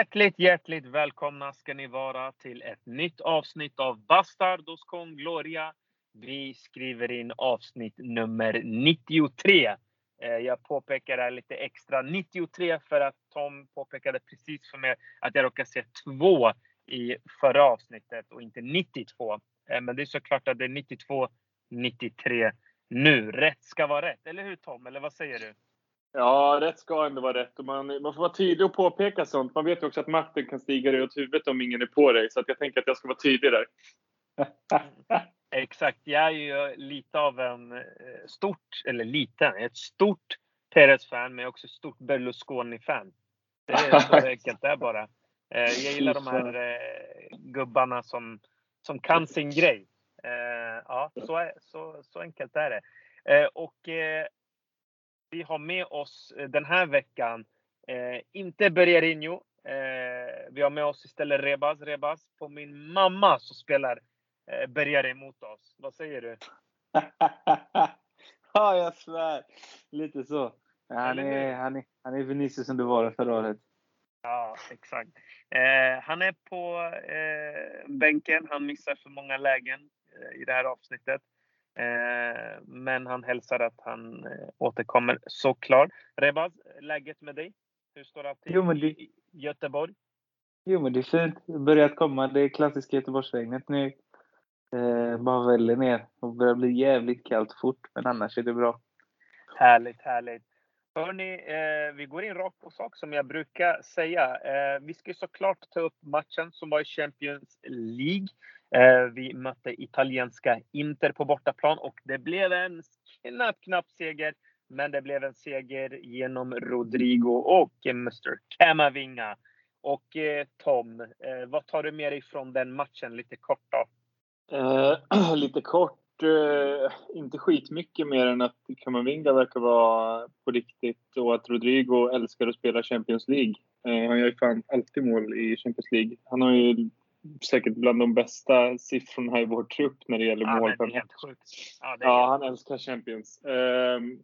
Hjärtligt, hjärtligt välkomna ska ni vara till ett nytt avsnitt av Bastardos con Gloria. Vi skriver in avsnitt nummer 93. Eh, jag påpekar det här lite extra 93 för att Tom påpekade precis för mig att jag råkade se två i förra avsnittet och inte 92. Eh, men det är såklart att det är 92, 93 nu. Rätt ska vara rätt, eller hur Tom? Eller vad säger du? Ja, rätt ska ändå vara rätt. Och man, man får vara tydlig och påpeka sånt. Man vet ju också att makten kan stiga dig åt huvudet om ingen är på dig. Så att jag tänker att jag ska vara tydlig där. Exakt. Jag är ju lite av en eh, stort, eller liten, ett stort Perez-fan, men jag är också ett stort Berlusconi-fan. Det är så enkelt det är bara. Eh, jag gillar de här eh, gubbarna som, som kan sin grej. Ja, så, så, så enkelt är det. Och vi har med oss eh, den här veckan, eh, inte Bergerinho. Eh, vi har med oss istället Rebaz. Rebaz, på min mamma så spelar eh, Bergare emot oss. Vad säger du? ja, jag svär. Lite så. Han är, han är, han är Vinicius som du var förra året. Ja, exakt. Eh, han är på eh, bänken. Han missar för många lägen eh, i det här avsnittet. Eh, men han hälsar att han eh, återkommer såklart. Rebaz, läget med dig? Hur står allt till det... i Göteborg? Jo, men det är fint. Det börjat komma. Det är klassiska Göteborgsregnet nu. Eh, bara väller ner och börjar bli jävligt kallt fort, men annars är det bra. Härligt, härligt. Hörni, eh, vi går in rakt på sak som jag brukar säga. Eh, vi ska såklart ta upp matchen som var i Champions League. Eh, vi mötte italienska Inter på bortaplan och det blev en knapp, knapp seger. Men det blev en seger genom Rodrigo och Mr Camavinga. Och eh, Tom, eh, vad tar du med dig från den matchen lite kort då? Eh, lite kort, eh, inte skitmycket mer än att Camavinga verkar vara på riktigt och att Rodrigo älskar att spela Champions League. Eh, han gör ju fan alltid mål i Champions League. Han har ju säkert bland de bästa siffrorna i vår trupp när det gäller ja, mål. Det är helt sjukt. Ja, är ja han älskar Champions. Um,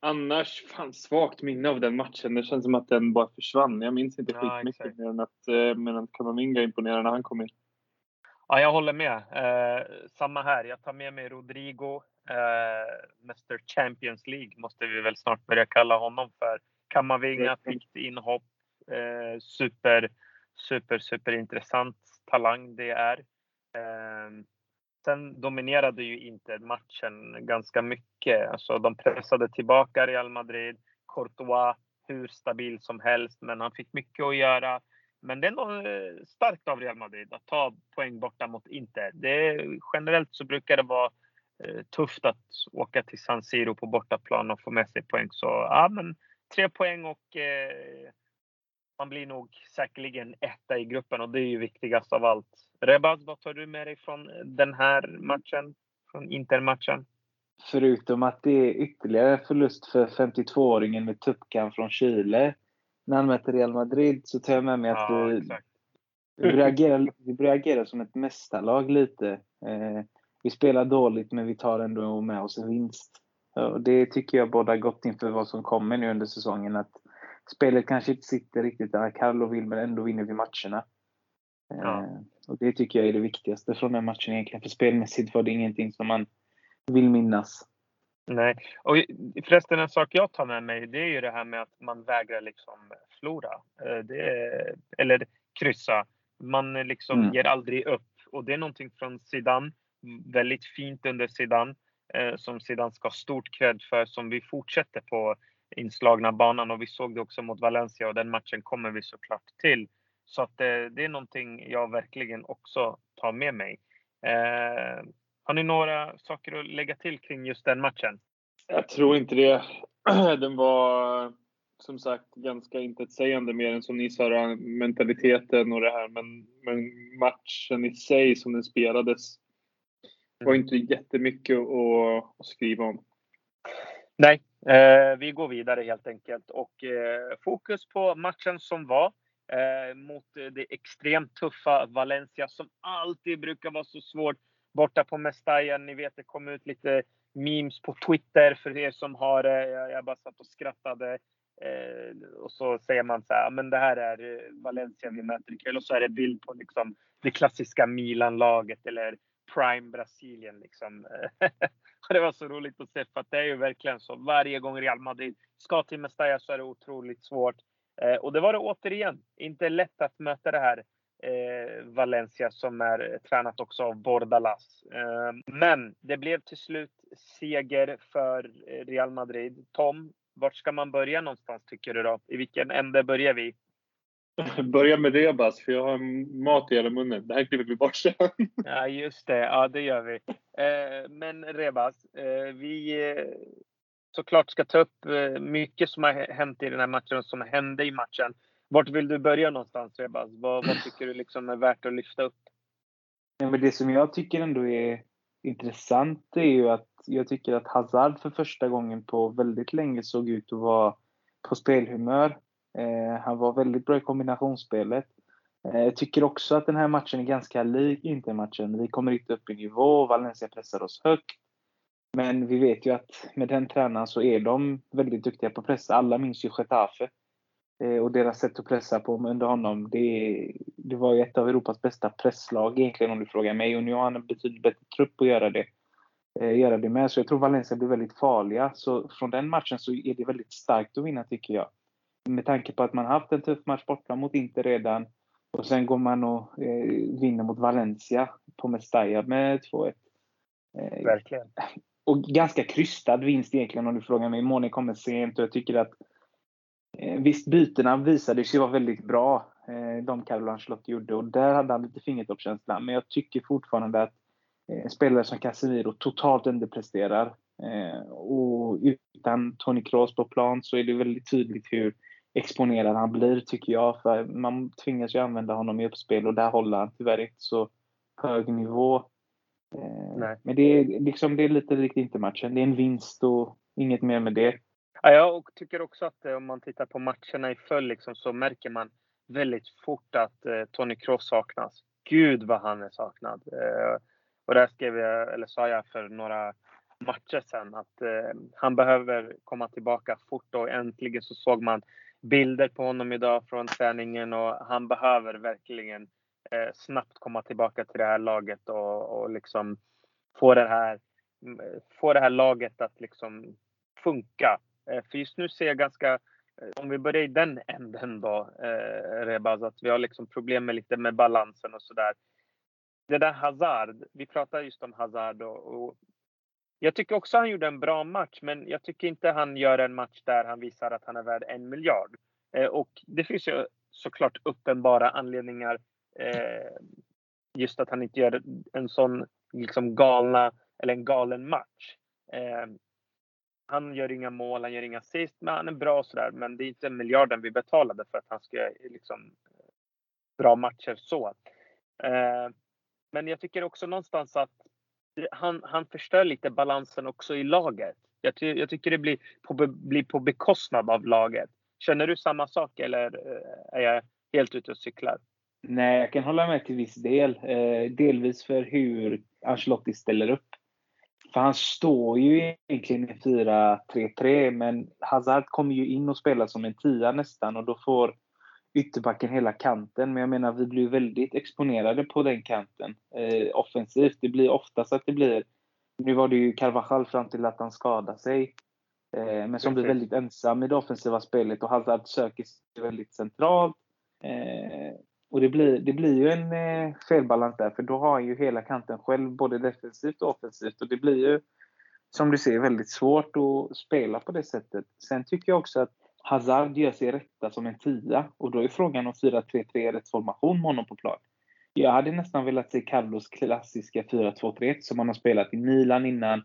annars, fan svagt minne av den matchen. Det känns som att den bara försvann. Jag minns inte ja, skitmycket mer än att, uh, men att Kamavinga imponerade när han kom in. Ja, jag håller med. Uh, samma här. Jag tar med mig Rodrigo. Uh, Mr Champions League måste vi väl snart börja kalla honom för. Kamavinga fick inhopp. Uh, super, super, super intressant talang det är. Ehm, sen dominerade ju inte matchen ganska mycket. Alltså, de pressade tillbaka Real Madrid. Courtois hur stabil som helst, men han fick mycket att göra. Men det är nog eh, starkt av Real Madrid att ta poäng borta mot Inter. Det är, generellt så brukar det vara eh, tufft att åka till San Siro på bortaplan och få med sig poäng. Så ja, men tre poäng och eh, man blir nog säkerligen etta i gruppen och det är ju viktigast av allt. Rebaz, vad tar du med dig från den här matchen? Från Inter-matchen? Förutom att det är ytterligare förlust för 52-åringen med tuppkam från Chile när han möter Real Madrid så tar jag med mig att ja, vi, vi, börjar agera, vi börjar agera som ett mästarlag lite. Eh, vi spelar dåligt men vi tar ändå med oss en vinst. Och det tycker jag båda gott inför vad som kommer nu under säsongen. Att spelet kanske inte sitter riktigt där Carlo vill, men ändå vinner vi matcherna. Ja. Eh, och det tycker jag är det viktigaste från den matchen egentligen. För spelmässigt var det ingenting som man vill minnas. Nej, och förresten en sak jag tar med mig det är ju det här med att man vägrar liksom förlora. Eh, är, eller kryssa. Man liksom mm. ger aldrig upp. Och det är någonting från Zidane. Väldigt fint under Zidane. Eh, som Zidane ska ha stort cred för. Som vi fortsätter på inslagna banan och vi såg det också mot Valencia och den matchen kommer vi såklart till. Så att det, det är någonting jag verkligen också tar med mig. Eh, har ni några saker att lägga till kring just den matchen? Jag tror inte det. Den var som sagt ganska intetsägande mer än som ni sa, mentaliteten och det här. Men, men matchen i sig som den spelades var inte jättemycket att, att skriva om. Nej, Eh, vi går vidare helt enkelt och eh, fokus på matchen som var eh, mot det extremt tuffa Valencia som alltid brukar vara så svårt borta på Mestalla. Ni vet, det kom ut lite memes på Twitter för er som har det. Jag, jag bara satt och skrattade. Eh, och så säger man så här, men det här är eh, Valencia vi möter ikväll. Och så är det bild på liksom det klassiska Milan-laget eller Prime Brasilien. Liksom. det var så roligt att se för att det är ju verkligen så. Varje gång Real Madrid ska till Mestalla så är det otroligt svårt. Eh, och det var det återigen inte lätt att möta det här eh, Valencia som är eh, tränat också av Bordalas. Eh, men det blev till slut seger för eh, Real Madrid. Tom, vart ska man börja någonstans tycker du då? I vilken ände börjar vi? Börja med Rebas, för jag har mat i hela munnen. Det här klipper vi bort sen. Ja, just det. Ja, det gör vi. Eh, men Rebas, eh, vi eh, såklart ska ta upp eh, mycket som har hänt i den här matchen och som hände i matchen. Vart vill du börja någonstans Rebas? Vad, vad tycker du liksom är värt att lyfta upp? Ja, men det som jag tycker ändå är intressant är ju att jag tycker att Hazard för första gången på väldigt länge såg ut att vara på spelhumör. Eh, han var väldigt bra i kombinationsspelet. Eh, jag tycker också att den här matchen är ganska lik Inter-matchen. Vi kommer inte upp i nivå, Valencia pressar oss högt. Men vi vet ju att med den tränaren så är de väldigt duktiga på att pressa. Alla minns ju Getafe. Eh, och deras sätt att pressa på under honom, det, det var ju ett av Europas bästa presslag egentligen om du frågar mig. Och nu har han en betydligt bättre trupp att göra det, göra det med. Så jag tror Valencia blir väldigt farliga. Så från den matchen så är det väldigt starkt att vinna tycker jag. Med tanke på att man haft en tuff match borta mot Inter redan. Och sen går man och eh, vinner mot Valencia på Mestalla med 2-1. Eh, Verkligen. Och ganska krystad vinst egentligen om du frågar mig. Måne kommer sent och jag tycker att Eh, visst, bytena visade sig vara väldigt bra, eh, de Carlo Ancelotti gjorde. Och där hade han lite fingertoppskänsla. Men jag tycker fortfarande att eh, spelare som Casemiro totalt underpresterar. Och utan Tony Kroos på plan så är det väldigt tydligt hur exponerad han blir, tycker jag. För man tvingas ju använda honom i uppspel och där håller han tyvärr inte så hög nivå. Nej. Men det är, liksom, det är lite likt inte matchen. Det är en vinst och inget mer med det. Ja, jag tycker också att eh, om man tittar på matcherna i följd liksom, så märker man väldigt fort att eh, Tony Kroos saknas. Gud vad han är saknad. Eh, och där skrev jag, eller sa jag för några matcher sedan att eh, han behöver komma tillbaka fort och äntligen så såg man bilder på honom idag från träningen och han behöver verkligen eh, snabbt komma tillbaka till det här laget och, och liksom få det här, mm, eh, få det här laget att liksom funka Eh, för just nu ser jag ganska, eh, om vi börjar i den änden då, eh, Rebaz, att vi har liksom problem med lite med balansen och sådär. Det där Hazard, vi pratar just om Hazard och, och jag tycker också han gjorde en bra match, men jag tycker inte han gör en match där han visar att han är värd en miljard. Eh, och det finns ju såklart uppenbara anledningar. Eh, just att han inte gör en sån liksom galna eller en galen match. Eh, han gör inga mål, han gör inga assist, men han är bra sådär. Men det är inte miljarden vi betalade för att han ska eh, liksom bra matcher så. Eh, men jag tycker också någonstans att han, han förstör lite balansen också i laget. Jag, ty jag tycker det blir på, blir på bekostnad av laget. Känner du samma sak eller eh, är jag helt ute och cyklar? Nej, jag kan hålla med till viss del. Eh, delvis för hur Ancelotti ställer upp. För han står ju egentligen i 4-3-3 men Hazard kommer ju in och spelar som en tia nästan och då får ytterbacken hela kanten. Men jag menar vi blir väldigt exponerade på den kanten eh, offensivt. Det blir oftast att det blir, nu var det ju Carvajal fram till att han skadade sig. Eh, men som blir väldigt ensam i det offensiva spelet och Hazard söker sig väldigt centralt. Eh, och det blir, det blir ju en eh, felbalans där, för då har han ju hela kanten själv, både defensivt och offensivt. Och det blir ju, som du ser, väldigt svårt att spela på det sättet. Sen tycker jag också att Hazard gör sig rätta som en tia. Och då är frågan om 4-3-3 är rätt formation med honom på plan. Jag hade nästan velat se Carlos klassiska 4-2-3-1 som han har spelat i Milan innan.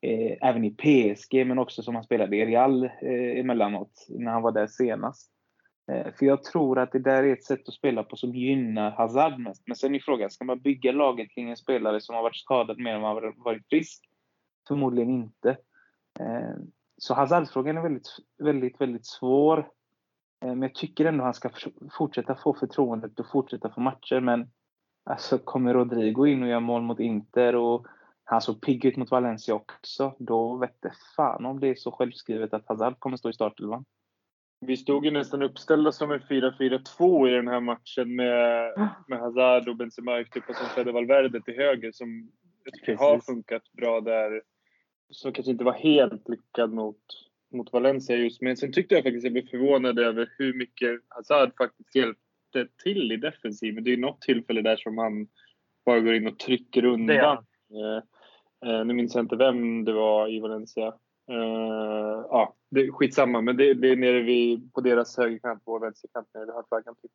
Eh, även i PSG, men också som han spelade i Real eh, emellanåt, när han var där senast. Eh, för jag tror att det där är ett sätt att spela på som gynnar Hazard mest. Men sen är frågan, ska man bygga laget kring en spelare som har varit skadad mer än vad han varit frisk? Förmodligen inte. Eh, så Hazard-frågan är väldigt, väldigt, väldigt svår. Eh, men jag tycker ändå han ska fortsätta få förtroendet och fortsätta få matcher. Men alltså, kommer Rodrigo in och gör mål mot Inter och han såg pigg ut mot Valencia också, då vette fan om det är så självskrivet att Hazard kommer stå i startelvan. Vi stod ju nästan uppställda som en 4-4-2 i den här matchen med, med Hazard och Benzema och sen Fede Valverde till höger som jag tycker har funkat bra där. Som kanske inte var helt lyckad mot, mot Valencia just. Men sen tyckte jag faktiskt jag blev förvånad över hur mycket Hazard faktiskt hjälpte till i defensiven. Det är något tillfälle där som han bara går in och trycker undan. Eh, eh, nu minns jag inte vem det var i Valencia. Uh, ja, det skitsamma, men det, det är nere vid, på deras högerkant, på vänsterkant nere vid halvflaggan. Typ.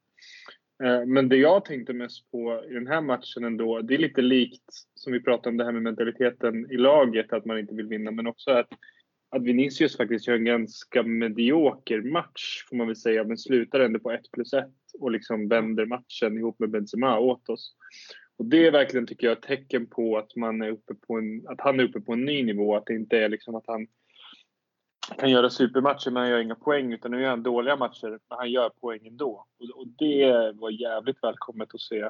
Eh, men det jag tänkte mest på i den här matchen ändå, det är lite likt som vi pratade om det här med mentaliteten i laget, att man inte vill vinna, men också att, att Vinicius faktiskt gör en ganska medioker match, får man väl säga, men slutar ändå på 1 plus 1 och liksom vänder matchen ihop med Benzema åt oss. Och det är verkligen, tycker jag, ett tecken på att, man är uppe på en, att han är uppe på en ny nivå. Att det inte är liksom att han kan göra supermatcher men han gör inga poäng. Utan nu gör han dåliga matcher men han gör poäng ändå. Och, och det var jävligt välkommet att se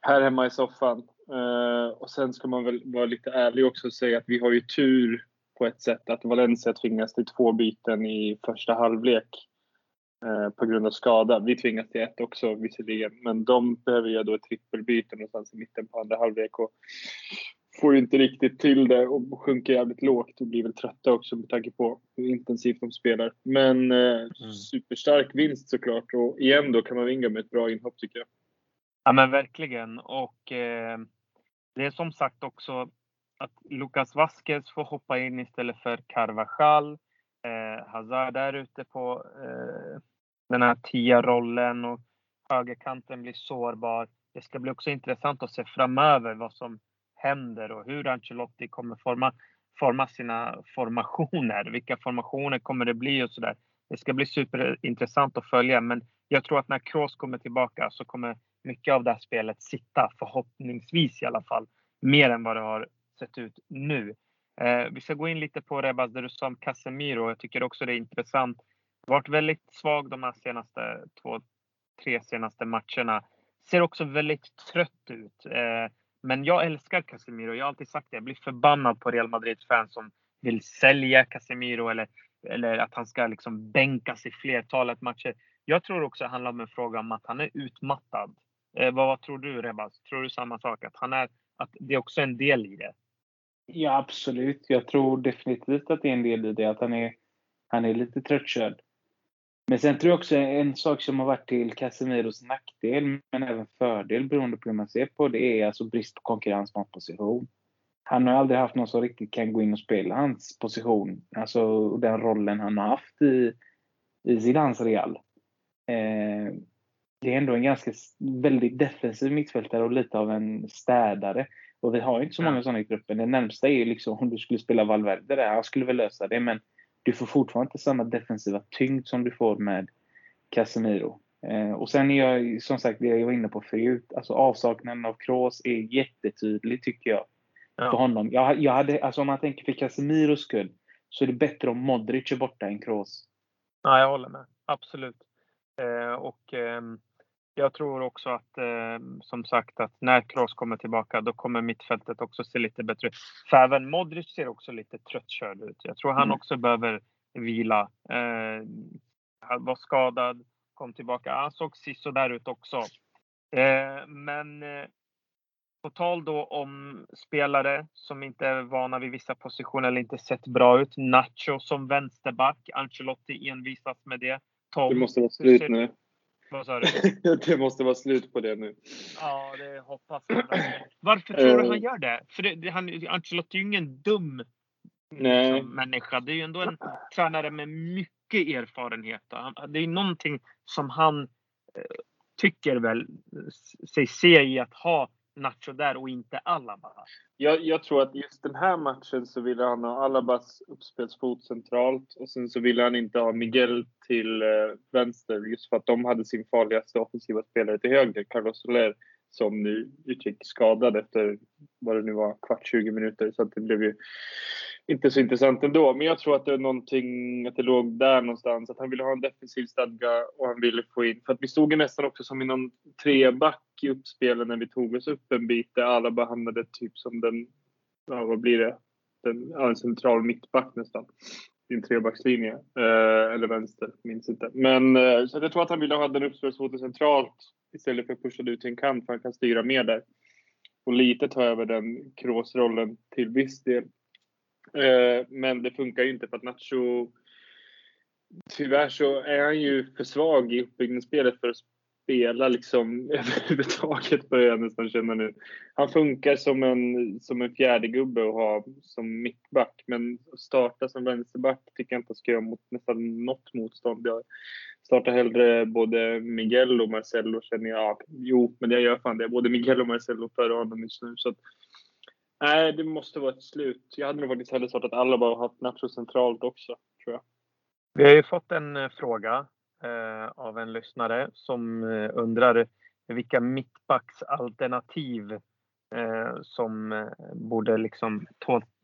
här hemma i soffan. Uh, och sen ska man väl vara lite ärlig också och säga att vi har ju tur på ett sätt att Valencia tvingas till två byten i första halvlek. uh, på grund av skada. Vi tvingas till ett också visserligen, men de behöver göra då ett trippelbyte någonstans i mitten på andra halvlek och får ju inte riktigt till det och sjunker jävligt lågt och blir väl trötta också med tanke på hur intensivt de spelar. Men eh, mm. superstark vinst såklart och igen då kan man vinga med ett bra inhopp tycker jag. Ja men verkligen och eh, det är som sagt också att Lucas Vasquez får hoppa in istället för Carvajal. Eh, Hazard där ute på eh, den här tia-rollen och högerkanten blir sårbar. Det ska bli också intressant att se framöver vad som händer och hur Ancelotti kommer forma, forma sina formationer. Vilka formationer kommer det bli och sådär. Det ska bli superintressant att följa, men jag tror att när Kroos kommer tillbaka så kommer mycket av det här spelet sitta, förhoppningsvis i alla fall, mer än vad det har sett ut nu. Eh, vi ska gå in lite på Rebaz, det du sa om Casemiro. Jag tycker också det är intressant varit väldigt svag de här senaste två, tre senaste matcherna. Ser också väldigt trött ut. Eh, men jag älskar Casemiro. Jag har alltid sagt det. Jag blir förbannad på Real Madrids fans som vill sälja Casemiro eller, eller att han ska liksom bänkas i flertalet matcher. Jag tror också det handlar om en fråga om att han är utmattad. Eh, vad, vad tror du Rebas? Tror du samma sak? Att, han är, att det är också en del i det? Ja, absolut. Jag tror definitivt att det är en del i det. Att han är, han är lite tröttkörd. Men sen tror jag också en sak som har varit till Casemiros nackdel, men även fördel beroende på hur man ser på det, är alltså brist på konkurrens på position. Han har aldrig haft någon som riktigt kan gå in och spela hans position, alltså den rollen han har haft i, i Zidans Real. Eh, det är ändå en ganska väldigt defensiv mittfältare och lite av en städare. Och vi har inte så många sådana i gruppen. Det närmsta är ju liksom om du skulle spela Valverde där, han skulle väl lösa det, men du får fortfarande inte samma defensiva tyngd som du får med Casemiro. Eh, och sen är jag, som sagt, det jag var inne på förut, alltså avsaknaden av Kroos är jättetydlig tycker jag. Ja. För honom. Jag, jag hade, alltså om man tänker för Casemiros skull, så är det bättre om Modric är borta än Kroos. Ja, jag håller med. Absolut. Eh, och eh, jag tror också att, eh, som sagt, att när Kroos kommer tillbaka, då kommer mittfältet också se lite bättre ut. För även Modric ser också lite tröttkörd ut. Jag tror han mm. också behöver vila. Eh, han var skadad, kom tillbaka. Han såg där ut också. Eh, men eh, på tal då om spelare som inte är vana vid vissa positioner eller inte sett bra ut. Nacho som vänsterback. Ancelotti envisas med det. Tom, det måste vara slut nu. Vad sa du? det måste vara slut på det nu. Ja, det hoppas jag. Varför tror du han eh. gör det? För det, han, Ancelotti är ju ingen dum liksom, människa. Det är ju ändå en tränare med mycket erfarenhet. Det är någonting som han eh, tycker väl sig se i att ha Nacho där och inte Alaba. Jag, jag, tror att just den här matchen så ville han ha Alabas uppspelsfot centralt och sen så ville han inte ha Miguel till eh, vänster just för att de hade sin farligaste offensiva spelare till höger, Carlos Soler, som nu utgick skadad efter vad det nu var, kvart 20 minuter. Så att det blev ju inte så intressant ändå. Men jag tror att det är någonting, att det låg där någonstans. Att han ville ha en defensiv stadga och han ville få in, för att vi stod ju nästan också som i någon treback i uppspelen när vi tog oss upp en bit där alla behandlade typ som den, ja vad blir det, den, ja, en central mittback nästan. i en trebackslinje. Eh, eller vänster, minns inte. Men eh, så jag tror att han ville ha den uppspelsfoten centralt istället för att pusha ut till en kant för han kan styra mer där. Och lite ta över den kråsrollen till viss del. Eh, men det funkar ju inte för att Nacho Tyvärr så är han ju för svag i uppbyggnadsspelet för att spela liksom överhuvudtaget börjar jag nästan känna nu. Han funkar som en, som en fjärde gubbe och ha som mittback men starta som vänsterback tycker jag inte ska göra mot nästan något motstånd. Jag startar hellre både Miguel och Marcelo känner jag. Ja, jo, men jag gör fan det. Både Miguel och Marcelo före honom just nu. Så att, nej, det måste vara ett slut. Jag hade nog faktiskt hellre startat alla bara och haft Nacho centralt också, tror jag. Vi har ju fått en eh, fråga eh, av en lyssnare som eh, undrar vilka mittbacksalternativ eh, som eh, borde liksom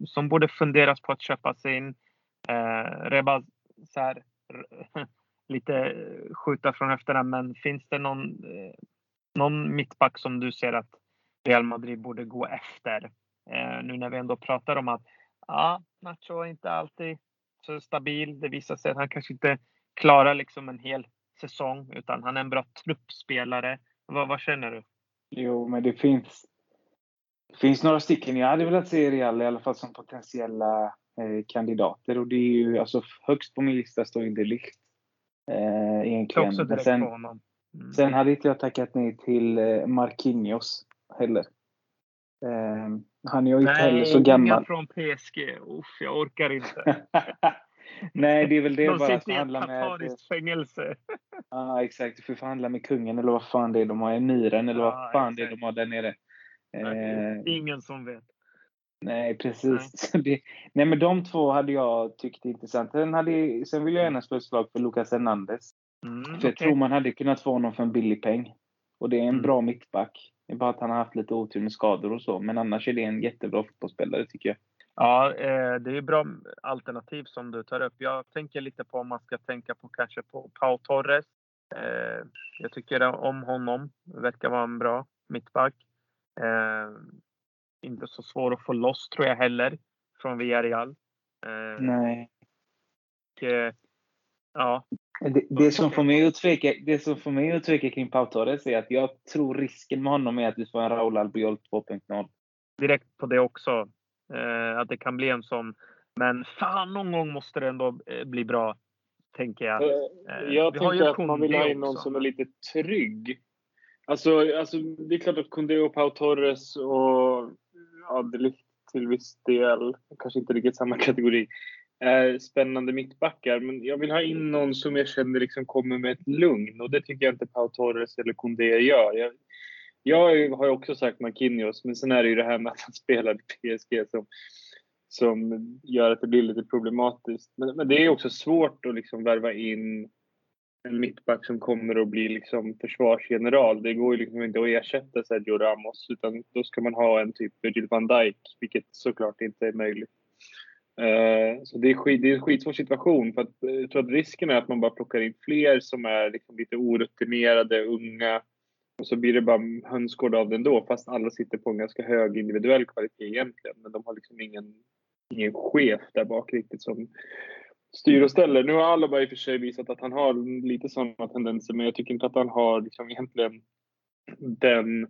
som borde funderas på att köpas in. Eh, Reba, så här, lite eh, skjuta från höfterna, men finns det någon, eh, någon mittback som du ser att Real Madrid borde gå efter? Eh, nu när vi ändå pratar om att ja, Nacho är inte alltid så stabil. Det visar sig att han kanske inte klarar liksom en hel säsong utan han är en bra truppspelare. Vad, vad känner du? Jo, men det finns, det finns några stycken jag hade velat se i Real i alla fall som potentiella eh, kandidater och det är ju alltså högst på min lista står ju Delict. Eh, egentligen. Också direkt sen, på honom. Mm. Sen hade inte jag tackat nej till eh, Marquinhos heller. Eh, han är ju inte heller så gammal. Nej, från PSG. Uff, jag orkar inte. Nej, det är väl det de bara. De sitter i ett fängelse. Ja, exakt. Du får förhandla med kungen eller vad fan det är de har. Emiren eller vad fan det är de har där nere. Eh, ingen som vet. Nej, precis. Nej. Det, nej, men de två hade jag tyckt intressant. Sen, hade, sen vill jag gärna slå ett slag för Lucas Hernandez. Mm, för jag tror man hade kunnat få honom för en billig peng. Och det är en mm. bra mittback. Det är bara att han har haft lite otur med skador och så. Men annars är det en jättebra fotbollsspelare tycker jag. Ja, eh, det är bra alternativ som du tar upp. Jag tänker lite på om man ska tänka på kanske på Pau Torres. Eh, jag tycker om honom. Verkar vara en bra mittback. Eh, inte så svår att få loss tror jag heller från Villarreal. Nej. Ja. Det, det, som får mig att tveka, det som får mig att tveka kring Pau Torres är att jag tror risken med honom är att vi får en Raúl Albiol 2.0. Direkt på det också. Eh, att det kan bli en sån. Men fan, någon gång måste det ändå eh, bli bra. Tänker jag. Eh, jag tänker att man vill ha in någon som är lite trygg. Alltså, alltså det är klart att Koundé och Pau Torres och ja, till viss del, kanske inte riktigt samma kategori, är spännande mittbackar. Men jag vill ha in någon som jag känner liksom kommer med ett lugn och det tycker jag inte Pau Torres eller Koundé gör. Jag, jag har ju också sagt Marquinhos, men sen är det ju det här med att han spelar i PSG som, som gör att det blir lite problematiskt. Men, men det är också svårt att liksom värva in en mittback som kommer att bli liksom försvarsgeneral. Det går ju liksom inte att ersätta Sergio Ramos utan då ska man ha en typ Virgil van Dijk, vilket såklart inte är möjligt. Eh, så det är, skit, det är en skitsvår situation för att eh, jag tror att risken är att man bara plockar in fler som är liksom lite orutinerade, unga, och så blir det bara hönsgård av det ändå fast alla sitter på en ganska hög individuell kvalitet egentligen. Men de har liksom ingen, ingen chef där bak riktigt som styr och ställer. Nu har Alaba i och för sig visat att han har lite sådana tendenser, men jag tycker inte att han har liksom egentligen den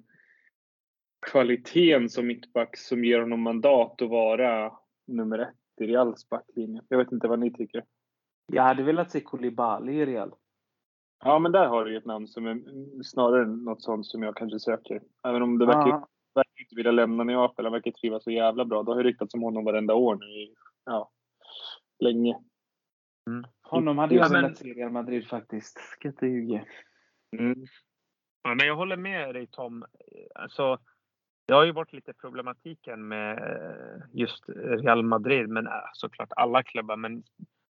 kvaliteten som mittback som ger honom mandat att vara nummer ett i Reals backlinje. Jag vet inte vad ni tycker. Jag hade velat se Koulibaly i Real. Ja, men där har du ett namn som är snarare något sånt som jag kanske söker. Även om det verkar, ja. verkar inte vilja lämna Neapel. Han verkar trivas så jävla bra. Det har ju ryktats om honom varenda år nu i, ja, länge. Mm. Honom hade jag ja, velat se i Real Madrid faktiskt. Ska inte ljuga. Mm. Ja, men jag håller med dig Tom. Alltså, det har ju varit lite problematiken med eh, just Real Madrid, men eh, såklart alla klubbar, men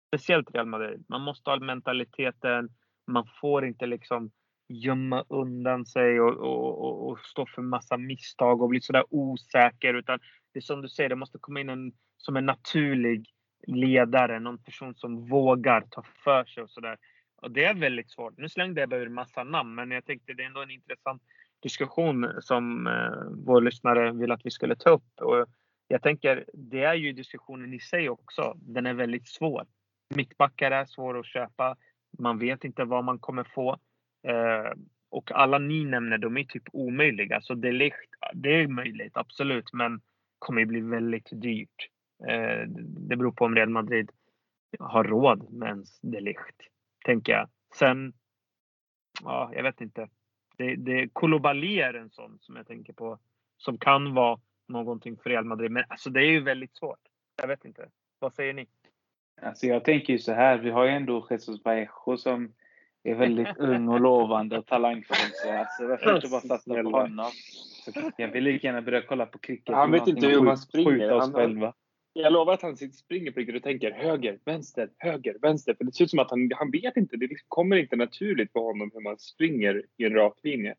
speciellt Real Madrid. Man måste ha mentaliteten, man får inte liksom gömma undan sig och, och, och, och stå för massa misstag och bli sådär osäker. Utan det är som du säger, det måste komma in en som en naturlig ledare, någon person som vågar ta för sig och sådär. Och det är väldigt svårt. Nu slängde jag bara ur massa namn, men jag tänkte det är ändå en intressant diskussion som eh, vår lyssnare vill att vi skulle ta upp. Och jag tänker, det är ju diskussionen i sig också. Den är väldigt svår. Mittbackar är svåra att köpa. Man vet inte vad man kommer få. Eh, och alla ni nämner, de är typ omöjliga. Så det är, det är möjligt, absolut, men kommer bli väldigt dyrt. Eh, det beror på om Real Madrid har råd med ens Delicht, tänker jag. Sen, ja, jag vet inte. Det, det, Koulibaly är en sån som jag tänker på, som kan vara någonting för Real Madrid. Men alltså det är ju väldigt svårt. Jag vet inte. Vad säger ni? Alltså jag tänker ju så här, vi har ju ändå Jesus Vallejo som är väldigt ung och lovande och talangfull. Så alltså, varför inte bara satsa på honom? Så jag vill lika gärna börja kolla på cricket. Han vet inte hur man springer. Skjuta oss själva. Jag lovar att han springer på riktigt och tänker höger, vänster, höger, vänster. För det ser ut som att han, han vet inte. Det liksom kommer inte naturligt på honom hur man springer i en rak linje.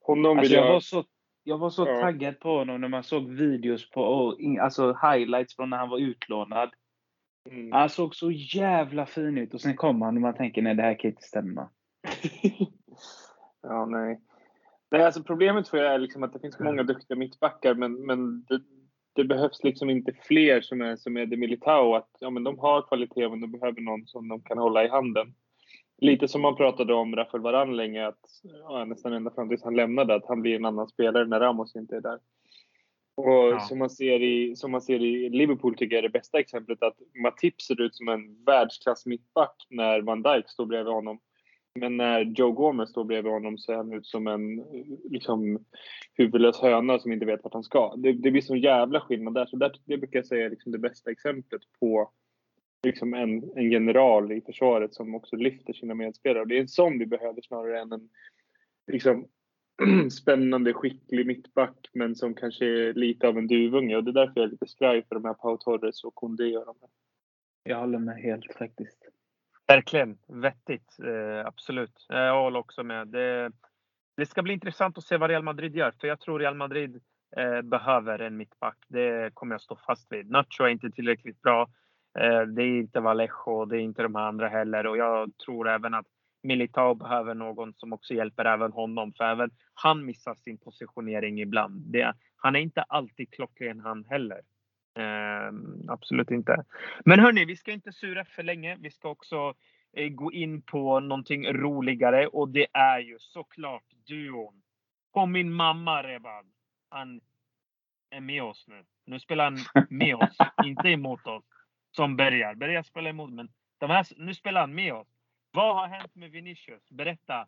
Honom alltså jag, jag... var så, jag var så ja. taggad på honom när man såg videos på, och, alltså highlights från när han var utlånad. Mm. Han såg så jävla fin ut och sen kommer han och man tänker nej det här kan inte stämma. ja, nej. nej alltså problemet för er är liksom att det finns många duktiga mittbackar men, men det, det, behövs liksom inte fler som är som är det Militao. Att, ja, men de har kvalitet men de behöver någon som de kan hålla i handen. Lite som man pratade om Rafael Varane länge, att, ja, nästan ända fram tills han lämnade, att han blir en annan spelare när Ramos inte är där. Och ja. som, man ser i, som man ser i Liverpool tycker jag är det bästa exemplet att Matip ser ut som en världsklass mittback när Van Dijk står bredvid honom. Men när Joe Gomez står bredvid honom ser han ut som en liksom, huvudlös höna som inte vet vart han ska. Det, det blir sån jävla skillnad där. Så där, det brukar jag säga är liksom det bästa exemplet på liksom en, en general i försvaret som också lyfter sina medspelare. Och det är en sån vi behöver snarare än en liksom, spännande, skicklig mittback men som kanske är lite av en duvunge och det är därför jag är lite skraj för de här Pau Torres och Kondé och de här. Jag håller med helt faktiskt. Verkligen vettigt, eh, absolut. Eh, jag håller också med. Det, det, ska bli intressant att se vad Real Madrid gör, för jag tror Real Madrid eh, behöver en mittback. Det kommer jag stå fast vid. Nacho är inte tillräckligt bra. Eh, det är inte Vallejo, det är inte de andra heller och jag tror även att Militao behöver någon som också hjälper även honom, för även han missar sin positionering ibland. Det, han är inte alltid klockren han heller. Eh, absolut inte. Men hörni, vi ska inte sura för länge. Vi ska också eh, gå in på någonting roligare och det är ju såklart duon. På min mamma Rebad. Han är med oss nu. Nu spelar han med oss, inte emot oss. Som Bergar. Bergar spelar emot, men de här, nu spelar han med oss. Vad har hänt med Vinicius? Berätta.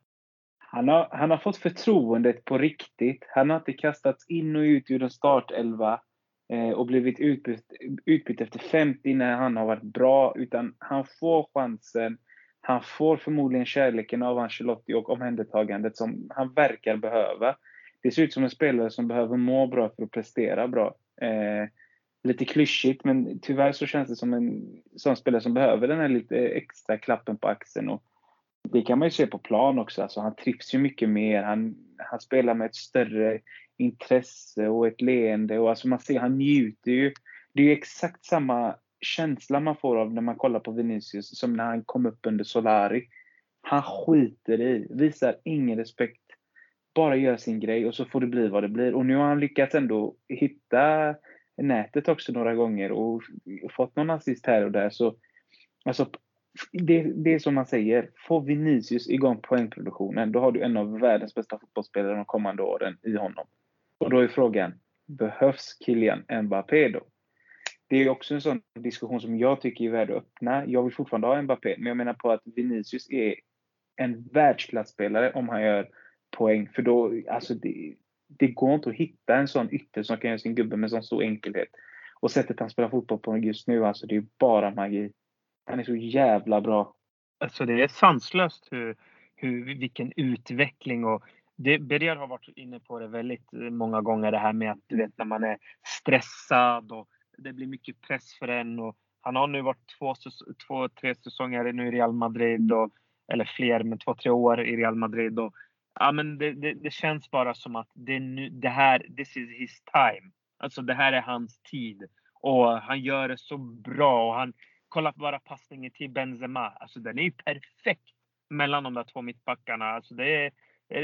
Han har, han har fått förtroendet på riktigt. Han har inte kastats in och ut ur en startelva Eh, och blivit utbytt, utbytt efter 50 när han har varit bra. Utan han får chansen. Han får förmodligen kärleken av Ancelotti och omhändertagandet som han verkar behöva. Det ser ut som en spelare som behöver må bra för att prestera bra. Eh, lite klyschigt, men tyvärr så känns det som en sån spelare som behöver den här lite extra klappen på axeln. Och det kan man ju se på plan också. Alltså, han trivs ju mycket mer. Han, han spelar med ett större intresse och ett leende. Och alltså man ser, han njuter ju. Det är ju exakt samma känsla man får av när man kollar på Vinicius som när han kom upp under Solari. Han skiter i, visar ingen respekt, bara gör sin grej och så får det bli vad det blir. Och nu har han lyckats ändå hitta nätet också några gånger och fått någon assist här och där. Så, alltså, det, det är som man säger, får Vinicius igång poängproduktionen, då har du en av världens bästa fotbollsspelare de kommande åren i honom. Och då är frågan, behövs Kylian Mbappé då? Det är också en sån diskussion som jag tycker är värd att öppna. Jag vill fortfarande ha Mbappé, men jag menar på att Vinicius är en världsklasspelare om han gör poäng. För då, alltså det, det går inte att hitta en sån ytter som kan göra sin gubbe med sån stor enkelhet. Och sättet han spelar fotboll på just nu, alltså det är bara magi. Han är så jävla bra. Alltså det är sanslöst hur, hur, vilken utveckling och det, har varit inne på det väldigt eh, många gånger det här med att du vet när man är stressad och det blir mycket press för en och han har nu varit två, två tre säsonger nu i Real Madrid och, eller fler, men två, tre år i Real Madrid och ja, men det, det, det, känns bara som att det, nu, det här, this is his time. Alltså det här är hans tid. Och han gör det så bra. Och han, kolla bara passningen till Benzema. Alltså den är ju perfekt mellan de där två mittbackarna. Alltså det är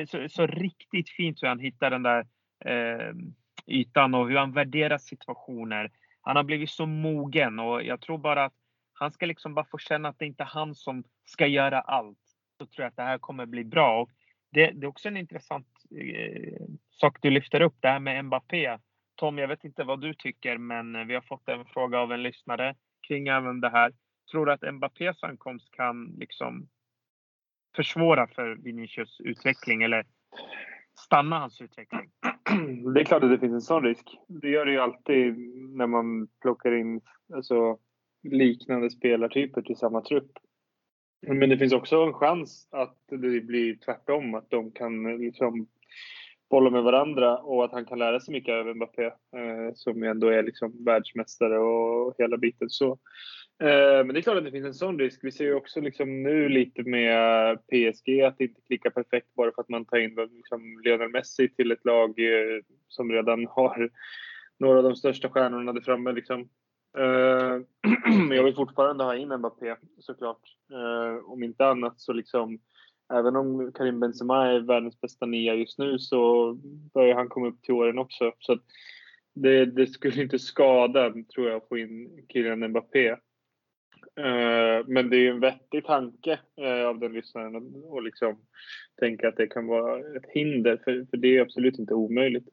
så, så, riktigt fint hur han hittar den där eh, ytan och hur han värderar situationer. Han har blivit så mogen och jag tror bara att han ska liksom bara få känna att det inte är han som ska göra allt. Så tror jag att det här kommer bli bra. Och det, det är också en intressant eh, sak du lyfter upp, det här med Mbappé. Tom, jag vet inte vad du tycker, men vi har fått en fråga av en lyssnare kring även det här. Tror du att Mbappés ankomst kan liksom försvåra för Vinicius utveckling eller stanna hans utveckling? Det är klart att det finns en sån risk. Det gör det ju alltid när man plockar in alltså, liknande spelartyper till samma trupp. Men det finns också en chans att det blir tvärtom, att de kan liksom bolla med varandra och att han kan lära sig mycket av Mbappé eh, som ändå är liksom världsmästare och hela biten. Så, eh, men det är klart att det finns en sån risk. Vi ser ju också liksom nu lite med PSG att det inte klickar perfekt bara för att man tar in liksom Lionel Messi till ett lag eh, som redan har några av de största stjärnorna där framme. Liksom. Eh, men jag vill fortfarande ha in Mbappé såklart. Eh, om inte annat så liksom även om Karim Benzema är världens bästa nia just nu så börjar han komma upp till åren också. Så det, det, skulle inte skada, tror jag, att få in Kylian Mbappé. Uh, men det är ju en vettig tanke uh, av den lyssnaren att liksom tänka att det kan vara ett hinder, för, för det är absolut inte omöjligt.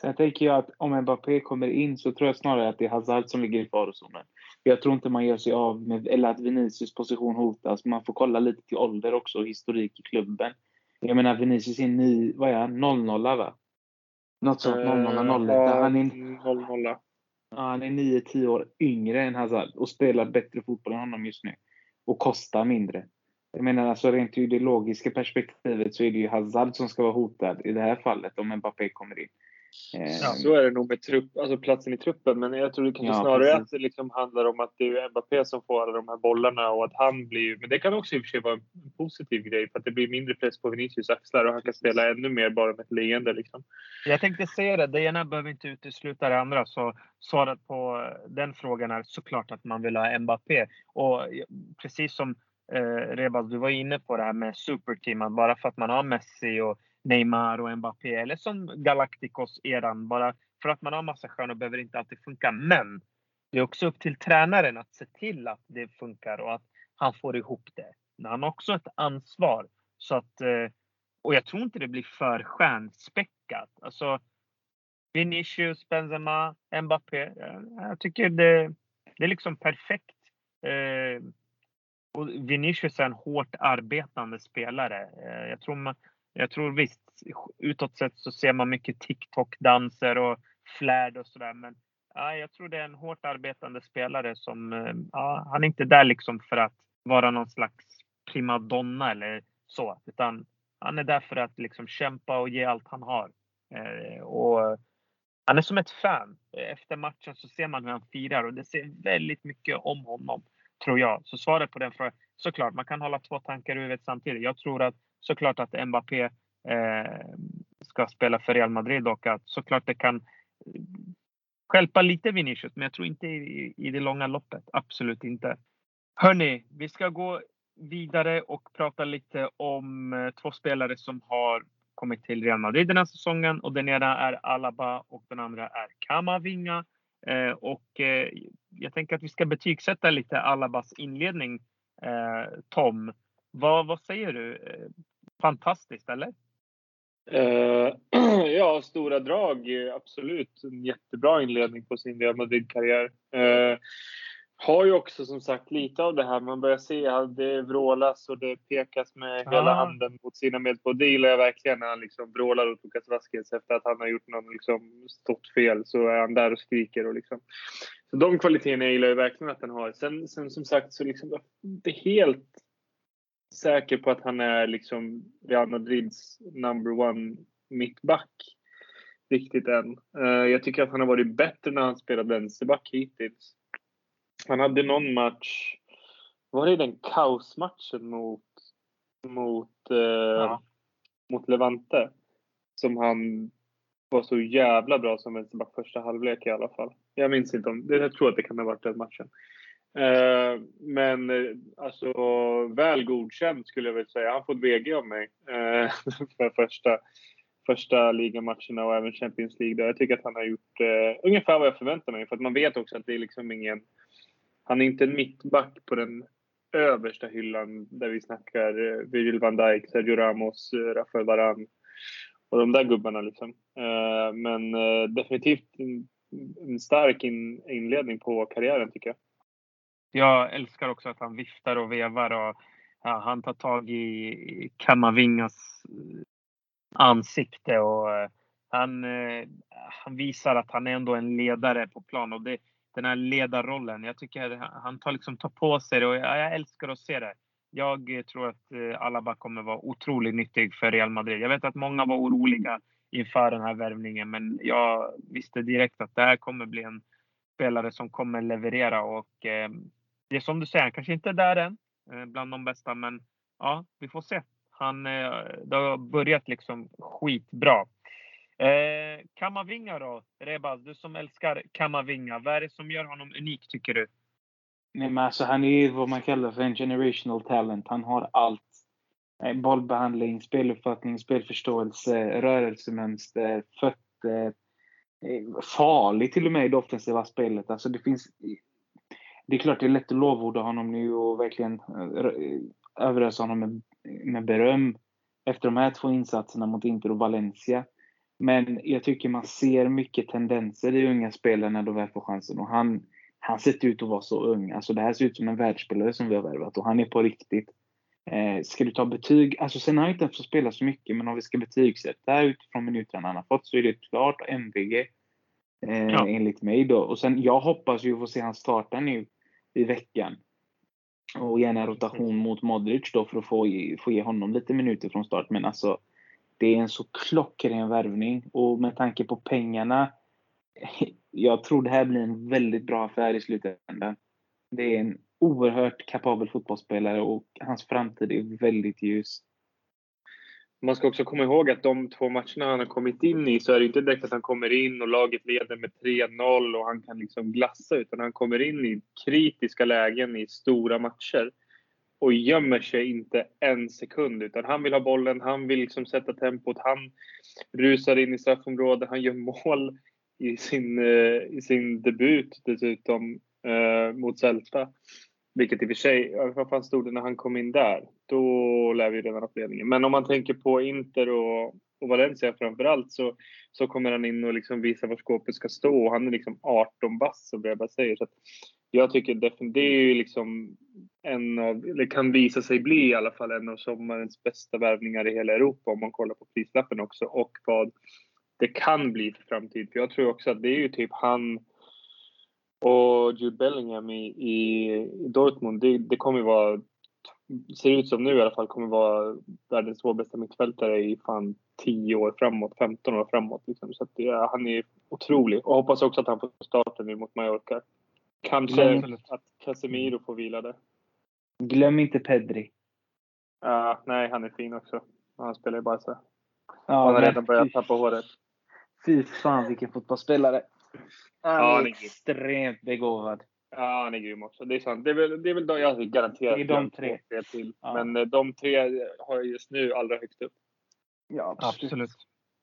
Sen tänker jag att om Mbappé kommer in så tror jag snarare att det är Hazard som ligger i farozonen. Jag tror inte man gör sig av med, eller att Vinicius position hotas. Man får kolla lite till ålder också och historik i klubben. Jag menar Vinicius är ny, vad är han, 00 va? Något sånt, 00, 01. Han är, 00. Ja, han är 9-10 år yngre än Hazard och spelar bättre fotboll än honom just nu. Och kostar mindre. Jag menar alltså rent ideologiska perspektivet så är det ju Hazard som ska vara hotad i det här fallet om Mbappé kommer in. Ja, ehm. så är det nog med trupp, alltså platsen i truppen. Men jag tror det kanske ja, snarare precis. att det liksom handlar om att det är Mbappé som får alla de här bollarna och att han blir... Men det kan också i och för sig vara en positiv grej för att det blir mindre press på Vinicius axlar och han kan spela ännu mer bara med ett leende. Liksom. Jag tänkte säga det, det ena behöver inte utesluta det andra. Så svaret på den frågan är såklart att man vill ha Mbappé. Och precis som eh, Rebaz, du var inne på det här med superteam. Bara för att man har Messi och Neymar och Mbappé eller som Galacticos-eran. Bara för att man har massa stjärnor behöver det inte alltid funka. Men det är också upp till tränaren att se till att det funkar och att han får ihop det. Men Han har också ett ansvar. Så att, eh, och jag tror inte det blir för stjärnspäckat. Alltså, Vinicius, Benzema, Mbappé. Eh, jag tycker det, det är liksom perfekt. Eh, och Vinicius är en hårt arbetande spelare. Jag tror man, jag tror visst, utåt sett så ser man mycket TikTok-danser och flärd och sådär. Men ja, jag tror det är en hårt arbetande spelare som, eh, ja, han är inte där liksom för att vara någon slags primadonna eller så, utan han är där för att liksom kämpa och ge allt han har. Eh, och han är som ett fan. Efter matchen så ser man hur han firar och det ser väldigt mycket om honom, tror jag. Så svaret på den frågan, såklart, man kan hålla två tankar i huvudet samtidigt. Jag tror att såklart att Mbappé eh, ska spela för Real Madrid och att såklart det kan skälpa lite Vinicius, men jag tror inte i, i det långa loppet. Absolut inte. Hörni, vi ska gå vidare och prata lite om eh, två spelare som har kommit till Real Madrid den här säsongen och den ena är Alaba och den andra är Kamavinga. Eh, och eh, jag tänker att vi ska betygsätta lite Alabas inledning. Eh, Tom, vad, vad säger du? Eh, Fantastiskt, eller? Uh, ja, stora drag, absolut. En jättebra inledning på sin Real Madrid-karriär. Uh, har ju också som sagt lite av det här, man börjar se att det vrålas och det pekas med ah. hela handen mot sina medspelare. Det gillar jag verkligen när han liksom vrålar och Lukas Vasquez efter att han har gjort någon liksom stått fel så är han där och skriker och liksom. Så de kvaliteterna gillar jag verkligen att han har. Sen, sen som sagt så liksom, det är helt säker på att han är liksom Real Madrids number one mittback riktigt än. Uh, jag tycker att han har varit bättre när han spelat vänsterback hittills. Han hade någon match, var det den kaosmatchen mot, mot, uh, ja. mot Levante? Som han var så jävla bra som vänsterback första halvlek i alla fall. Jag minns inte om, jag tror att det kan ha varit den matchen. Eh, men eh, alltså väl godkänd skulle jag vilja säga. Han får ett VG av mig eh, för första, första ligamatcherna och även Champions League. Där jag tycker att han har gjort eh, ungefär vad jag förväntar mig. För att man vet också att det är liksom ingen han är inte en mittback på den översta hyllan där vi snackar eh, Virgil van Dijk, Sergio Ramos, eh, Rafael Varane och de där gubbarna liksom. Eh, men eh, definitivt en stark inledning på karriären tycker jag. Jag älskar också att han viftar och vevar och ja, han tar tag i Kamavingas eh, ansikte och eh, han, eh, han visar att han är ändå en ledare på plan och det, den här ledarrollen. Jag tycker han tar, liksom, tar på sig det och jag, jag älskar att se det. Jag tror att Alaba kommer vara otroligt nyttig för Real Madrid. Jag vet att många var oroliga inför den här värvningen, men jag visste direkt att det här kommer bli en spelare som kommer leverera och eh, det är som du säger, han kanske inte är där än eh, bland de bästa, men ja, vi får se. Han, eh, det har börjat liksom skitbra. Eh, Kamavinga då? Rebaz, du som älskar Kamavinga. Vad är det som gör honom unik tycker du? Nej, men alltså, han är vad man kallar för en generational talent. Han har allt. Eh, bollbehandling, speluppfattning, spelförståelse, rörelsemönster, fötter. Farlig till och med i det offensiva spelet. Alltså det finns... Det är klart det är lätt att lovorda honom nu och verkligen eh, överösa honom med, med beröm efter de här två insatserna mot Inter och Valencia. Men jag tycker man ser mycket tendenser i unga spelare när de väl får chansen. Och han, han ser ut att vara så ung. Alltså det här ser ut som en världsspelare som vi har värvat och han är på riktigt. Eh, ska du ta betyg? Alltså sen har han inte fått spela så mycket, men om vi ska betygsätta utifrån minuterna han har fått så är det klart MVG. Eh, ja. Enligt mig då. Och sen jag hoppas ju få se han starta nu i veckan. Och gärna rotation mot Modric då för att få, få ge honom lite minuter från start. Men alltså det är en så klockren värvning och med tanke på pengarna. Jag tror det här blir en väldigt bra affär i slutändan. Det är en oerhört kapabel fotbollsspelare och hans framtid är väldigt ljus. Man ska också komma ihåg att de två matcherna han har kommit in i så är det inte direkt att han kommer in och laget leder med 3-0 och han kan liksom glassa utan han kommer in i kritiska lägen i stora matcher och gömmer sig inte en sekund utan han vill ha bollen, han vill liksom sätta tempot, han rusar in i straffområdet, han gör mål i sin, eh, i sin debut dessutom eh, mot Celta. Vilket i och för sig, vad fan stod det när han kom in där? Då lär vi redan ha ledningen. Men om man tänker på Inter och, och Valencia framförallt så, så kommer han in och liksom visar var skåpet ska stå. Han är liksom 18 bass som jag bara säger. Så jag tycker definitivt, det är ju liksom en av, eller kan visa sig bli i alla fall en av sommarens bästa värvningar i hela Europa om man kollar på prislappen också och vad det kan bli för framtid. För jag tror också att det är ju typ han och Jude Bellingham i, i, i Dortmund. Det, det kommer ju vara, ser ut som nu i alla fall, kommer vara världens två bästa mittfältare i fan 10 år framåt, 15 år framåt. Liksom. Så det, han är otrolig och hoppas också att han får starten nu mot Mallorca. Kanske mm. att Casemiro får vila där. Glöm inte Pedri. Uh, nej, han är fin också. Han spelar ju Barca. Ja, han har redan börjat tappa håret. Fy fan vilken fotbollsspelare. Han ja, är extremt begåvad. Ja, han är grym också. Det är sant. Det är väl, det är väl de, jag garanterat det är de tre. Till. Ja. Men eh, de tre har jag just nu allra högst upp. Ja, absolut. absolut.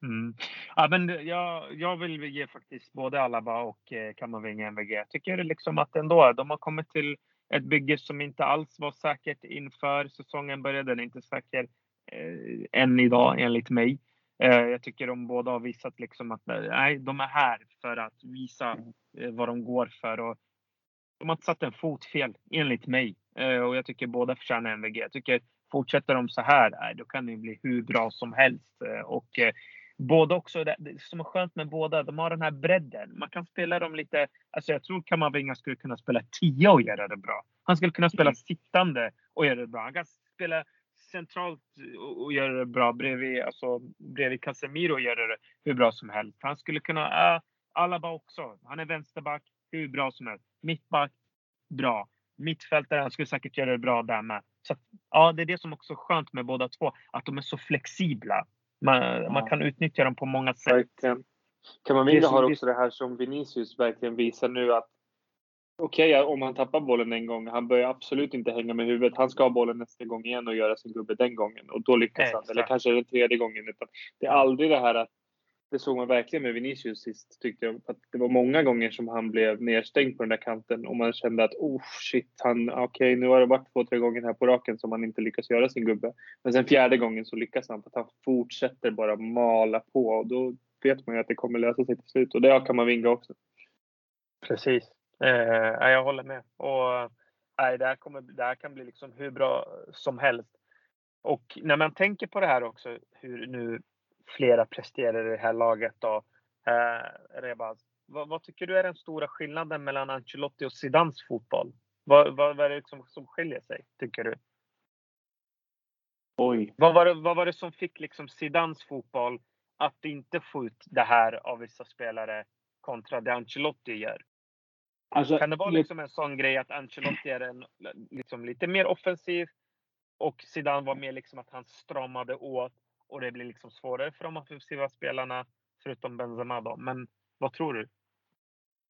Mm. Ja, men jag, jag vill ge faktiskt både Alaba och eh, Kamavinga MVG. Jag tycker liksom att ändå, de har kommit till ett bygge som inte alls var säkert inför säsongen började. Den är inte säker eh, än idag enligt mig. Eh, jag tycker de båda har visat liksom att eh, nej, de är här för att visa eh, vad de går för. Och de har inte satt en fot fel enligt mig. Och jag tycker båda förtjänar MVG. Jag tycker fortsätter de så här, nej, då kan det bli hur bra som helst. och båda också, det, som är skönt med båda, de har den här bredden. Man kan spela dem lite, alltså jag tror Kamavinga skulle kunna spela 10 och göra det bra. Han skulle kunna spela mm. sittande och göra det bra. Han kan spela centralt och göra det bra bredvid, alltså, bredvid Casemiro och göra det hur bra som helst. Han skulle kunna, äh, Alaba också. Han är vänsterback, hur bra som helst. Mittback, bra. Mittfältare, han skulle säkert göra det bra där med. Så att, ja, det är det som också är skönt med båda två, att de är så flexibla. Man, ja. man kan utnyttja dem på många sätt. Verkligen. Kamavinga har också det här som Vinicius verkligen visar nu att okej, okay, om han tappar bollen en gång, han börjar absolut inte hänga med huvudet. Han ska ha bollen nästa gång igen och göra sin gubbe den gången och då lyckas Exakt. han. Eller kanske den tredje gången. Utan det är aldrig det här att det såg man verkligen med Vinicius sist tyckte jag. Att det var många gånger som han blev nedstängd på den där kanten och man kände att oh shit, han, okej okay, nu har det varit två, tre gånger här på raken som han inte lyckas göra sin gubbe. Men sen fjärde gången så lyckas han för att han fortsätter bara mala på och då vet man ju att det kommer lösa sig till slut och det kan man vinga också. Precis. Eh, jag håller med. Och, nej, det, här kommer, det här kan bli liksom hur bra som helst. Och när man tänker på det här också, hur nu flera presterar i det här laget då. Eh, Rebaz, vad, vad, tycker du är den stora skillnaden mellan Ancelotti och Zidans fotboll? Vad, vad, vad är det liksom som skiljer sig, tycker du? Oj. Vad var det, vad var det som fick liksom Zidans fotboll att inte få ut det här av vissa spelare kontra det Ancelotti gör? Alltså, kan det vara liksom en sån grej att Ancelotti är en, liksom lite mer offensiv och Zidane var mer liksom att han stramade åt och det blir liksom svårare för de offensiva spelarna förutom Benzema då. Men vad tror du?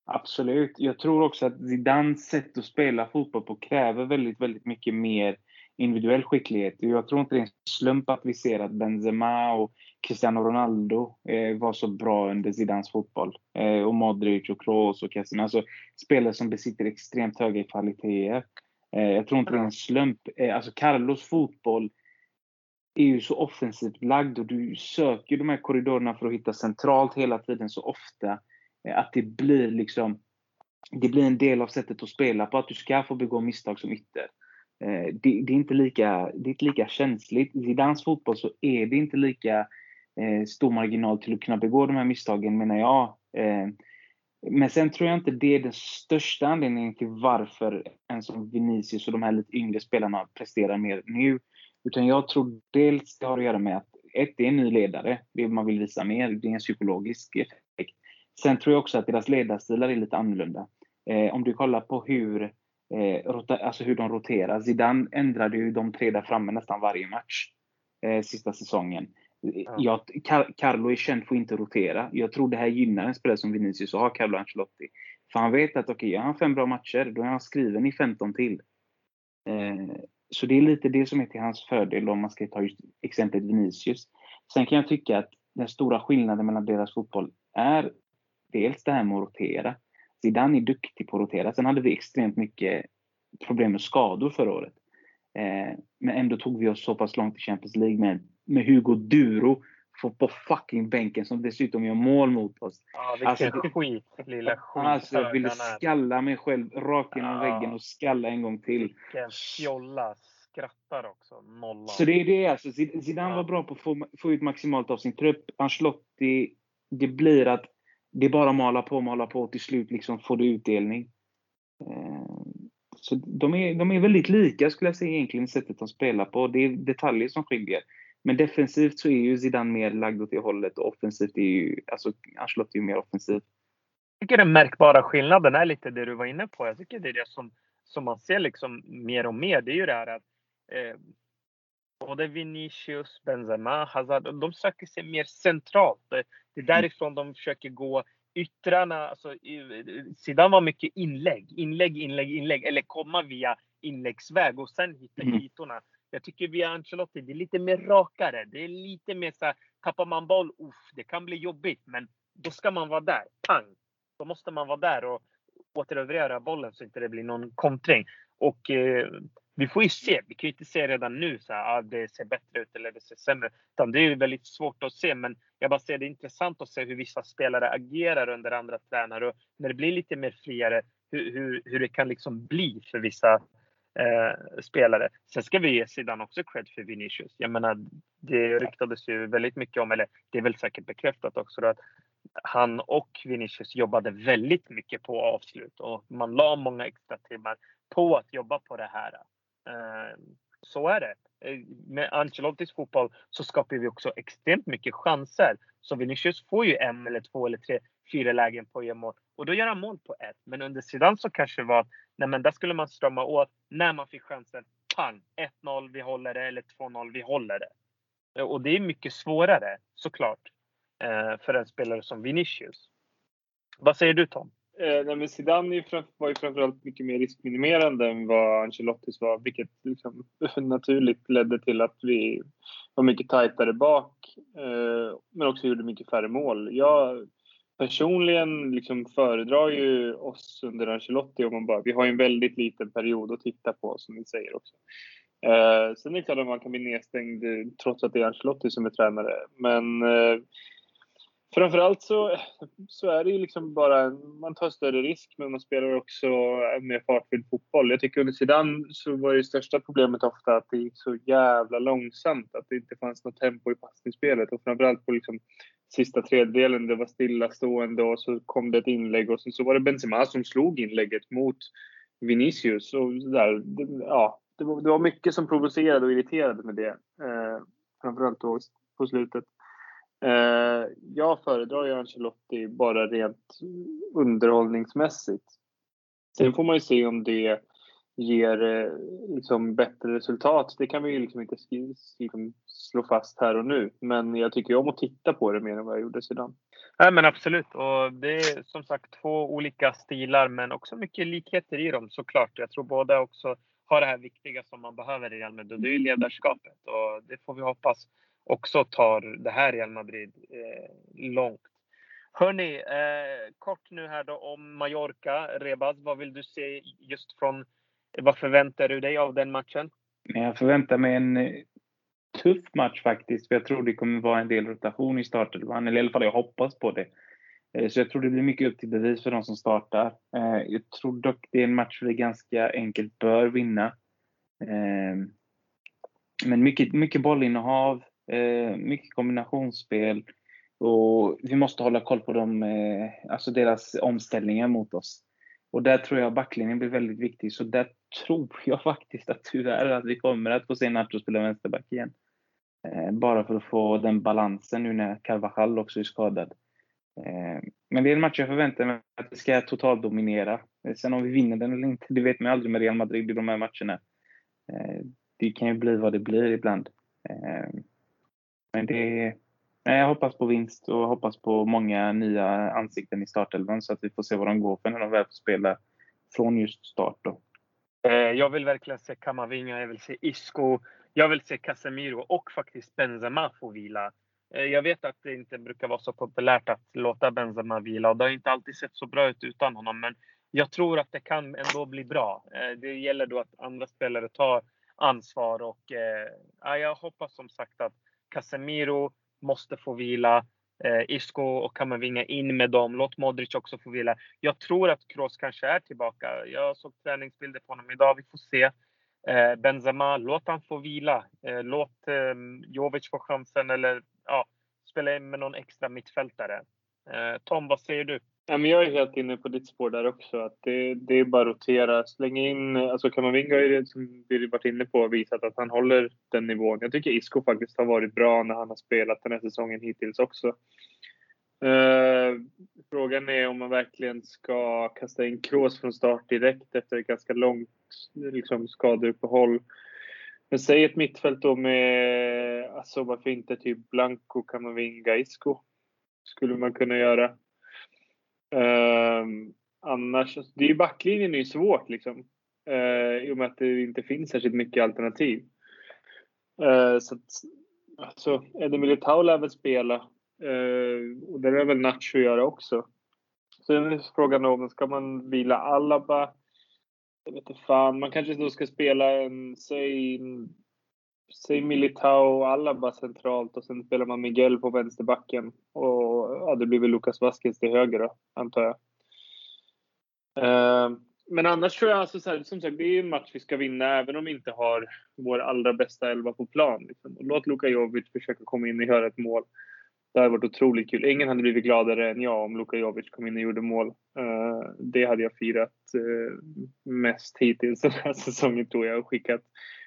Absolut. Jag tror också att Zidans sätt att spela fotboll på kräver väldigt, väldigt mycket mer individuell skicklighet. Jag tror inte det är en slump att vi ser att Benzema och Cristiano Ronaldo eh, var så bra under Zidans fotboll. Eh, och Modric och Kroos och Kessin. Alltså spelare som besitter extremt höga kvaliteter. Eh, jag tror inte det är en slump. Eh, alltså Carlos fotboll är ju så offensivt lagd och du söker de här korridorerna för att hitta centralt hela tiden så ofta eh, att det blir liksom det blir en del av sättet att spela på, att du ska få begå misstag som ytter. Eh, det, det, är inte lika, det är inte lika känsligt. I dans fotboll så är det inte lika eh, stor marginal till att kunna begå de här misstagen menar jag. Eh, men sen tror jag inte det är den största anledningen till varför en som Vinicius och de här lite yngre spelarna presterar mer nu. Utan jag tror dels det har att göra med att ett, det är en ny ledare. Det man vill visa mer. Det är en psykologisk effekt. Sen tror jag också att deras ledarstilar är lite annorlunda. Eh, om du kollar på hur, eh, alltså hur de roterar. Zidane ändrade ju de tre där framme nästan varje match eh, sista säsongen. Ja. Jag, Car Carlo är känd för att inte rotera. Jag tror det här gynnar en spelare som Vinicius att ha Carlo Ancelotti. För han vet att okej, okay, jag har fem bra matcher, då är han skriven i 15 till. Eh, så det är lite det som är till hans fördel om man ska ta just exemplet Vinicius. Sen kan jag tycka att den stora skillnaden mellan deras fotboll är dels det här med att rotera. Zidane är duktig på att rotera. Sen hade vi extremt mycket problem med skador förra året. Eh, men ändå tog vi oss så pass långt i Champions League med, med Hugo Duro på fucking bänken som dessutom gör mål mot oss. Ja, vilken alltså, skit, lilla skit. Alltså, jag ville skalla mig själv rakt genom ja. väggen och skalla en gång till. Vilken fjolla. Skrattar också. Nolla. Så det är det alltså. Zidane ja. var bra på att få, få ut maximalt av sin trupp. Ancelotti, det blir att det är bara mala på, mala på och till slut liksom får du utdelning. Eh, så de är, de är väldigt lika skulle jag säga egentligen, sättet de spelar på. Det är detaljer som skiljer. Men defensivt så är ju Zidane mer lagd åt det hållet och offensivt är ju, alltså Ancelotti är mer offensiv. Jag tycker den märkbara skillnaden är lite det du var inne på. Jag tycker det är det som, som man ser liksom mer och mer. Det är ju det här att eh, både Vinicius, Benzema, Hazard, de söker sig mer centralt. Det är därifrån de försöker gå yttrarna, alltså sidan var mycket inlägg, inlägg, inlägg, inlägg eller komma via inläggsväg och sen hitta mm. ytorna. Jag tycker via Ancelotti, det är lite mer rakare. Det är lite mer så här, tappar man boll, uff, det kan bli jobbigt, men då ska man vara där. Pang! Då måste man vara där och återerövra bollen så inte det blir någon kontring. Och eh, vi får ju se. Vi kan ju inte se redan nu så här, ah, det ser bättre ut eller det ser sämre ut. Det är väldigt svårt att se. Men jag bara ser det är intressant att se hur vissa spelare agerar under andra tränare och när det blir lite mer friare hur, hur, hur det kan liksom bli för vissa eh, spelare. Sen ska vi ge sidan också cred för Vinicius. Jag menar, det ryktades ju väldigt mycket om, eller det är väl säkert bekräftat också, att han och Vinicius jobbade väldigt mycket på avslut och man la många extra timmar på att jobba på det här. Eh, så är det. Eh, med Ancelottis fotboll så skapar vi också extremt mycket chanser. Så Vinicius får ju en eller två eller tre, fyra lägen på att göra mål. Och då gör han mål på ett. Men under sidan så kanske det var nej men där skulle man strama åt när man fick chansen. Pang! 1-0, vi håller det. Eller 2-0, vi håller det. Och det är mycket svårare såklart. Eh, för en spelare som Vinicius. Vad säger du Tom? Eh, nej, men Zidane var ju framförallt mycket mer riskminimerande än vad Ancelottis var, vilket liksom naturligt ledde till att vi var mycket tajtare bak, eh, men också gjorde mycket färre mål. Jag personligen liksom föredrar ju oss under Ancelotti om man bara, vi har ju en väldigt liten period att titta på som ni säger också. Eh, sen är det klart att man kan bli nedstängd eh, trots att det är Ancelotti som är tränare, men eh, Framförallt så, så är det ju liksom bara, man tar större risk men man spelar också mer fartfylld fotboll. Jag tycker under Zidane så var det största problemet ofta att det gick så jävla långsamt, att det inte fanns något tempo i passningsspelet och framförallt på liksom sista tredjedelen, det var stillastående och så kom det ett inlägg och sen så var det Benzema som slog inlägget mot Vinicius och där, ja, det var, det var mycket som provocerade och irriterade med det. Eh, framförallt då på slutet. Eh, jag föredrar ju Ancelotti bara rent underhållningsmässigt. Sen får man ju se om det ger eh, liksom bättre resultat. Det kan vi ju liksom inte liksom slå fast här och nu. Men jag tycker om att titta på det mer än vad jag gjorde sedan. Nej men absolut. Och det är som sagt två olika stilar men också mycket likheter i dem såklart. Jag tror båda också har det här viktiga som man behöver i Real Madrid. Det är ledarskapet och det får vi hoppas också tar det här Real Madrid eh, långt. Hörni, eh, kort nu här då om Mallorca. Rebaz, vad vill du se just från, vad förväntar du dig av den matchen? Jag förväntar mig en eh, tuff match faktiskt, för jag tror det kommer vara en del rotation i startelvan, eller i alla fall jag hoppas på det. Eh, så jag tror det blir mycket upp till bevis för de som startar. Eh, jag tror dock det är en match vi ganska enkelt bör vinna. Men mycket, mycket bollinnehav, Eh, mycket kombinationsspel och vi måste hålla koll på dem, eh, alltså deras omställningar mot oss. Och där tror jag backlinjen blir väldigt viktig. Så där tror jag faktiskt att tyvärr att vi kommer att få se Nacho spela vänsterback igen. Eh, bara för att få den balansen nu när Carvajal också är skadad. Eh, men det är en match jag förväntar mig att vi ska totaldominera. Eh, sen om vi vinner den eller inte, det vet man aldrig med Real Madrid i de här matcherna. Eh, det kan ju bli vad det blir ibland. Eh, men det, nej, jag hoppas på vinst och hoppas på många nya ansikten i startelvan så att vi får se vad de går för när de väl får spela från just start. Då. Eh, jag vill verkligen se Kamavinga, jag vill se Isco, jag vill se Casemiro och faktiskt Benzema få vila. Eh, jag vet att det inte brukar vara så populärt att låta Benzema vila och det har inte alltid sett så bra ut utan honom. Men jag tror att det kan ändå bli bra. Eh, det gäller då att andra spelare tar ansvar och jag hoppas som sagt att Casemiro måste få vila. Eh, Isco och Kamavinga in med dem. Låt Modric också få vila. Jag tror att Kroos kanske är tillbaka. Jag såg träningsbilder på honom idag. Vi får se. Eh, Benzema, låt han få vila. Eh, låt eh, Jovic få chansen eller ja, spela in med någon extra mittfältare. Eh, Tom, vad säger du? Jag är helt inne på ditt spår där också. Att det, det är bara att rotera. Släng in... Alltså Kamavinga har ju, som vi varit inne på visat att han håller den nivån. Jag tycker Isco faktiskt har varit bra när han har spelat den här säsongen hittills också. Uh, frågan är om man verkligen ska kasta in Kroos från start direkt efter ett ganska långt liksom, skadeuppehåll. Men säg ett mittfält då med, alltså varför inte typ Blanco, Kamavinga, Isco? Skulle man kunna göra. Ehm, annars, det är ju backlinjen är ju svårt liksom. Uh, I och med att det inte finns särskilt mycket alternativ. Uh, så att, alltså, Eddie Militao lär väl spela. Uh, och det är väl Nacho göra också. Sen är frågan om, ska man vila Alaba? Jag vet inte fan, man kanske då ska spela en, säg, säg Militao och Alaba centralt och sen spelar man Miguel på vänsterbacken. Och ja, det blir väl Lucas Vasquez till höger då, antar jag. Uh, men annars tror jag, alltså, så här, som sagt, det är en match vi ska vinna även om vi inte har vår allra bästa elva på plan. Liksom. Låt Luka Jovic försöka komma in och göra ett mål. Det hade varit otroligt kul. Ingen hade blivit gladare än jag om Luka Jovic kom in och gjorde mål. Uh, det hade jag firat uh, mest hittills den här säsongen tror jag och skickat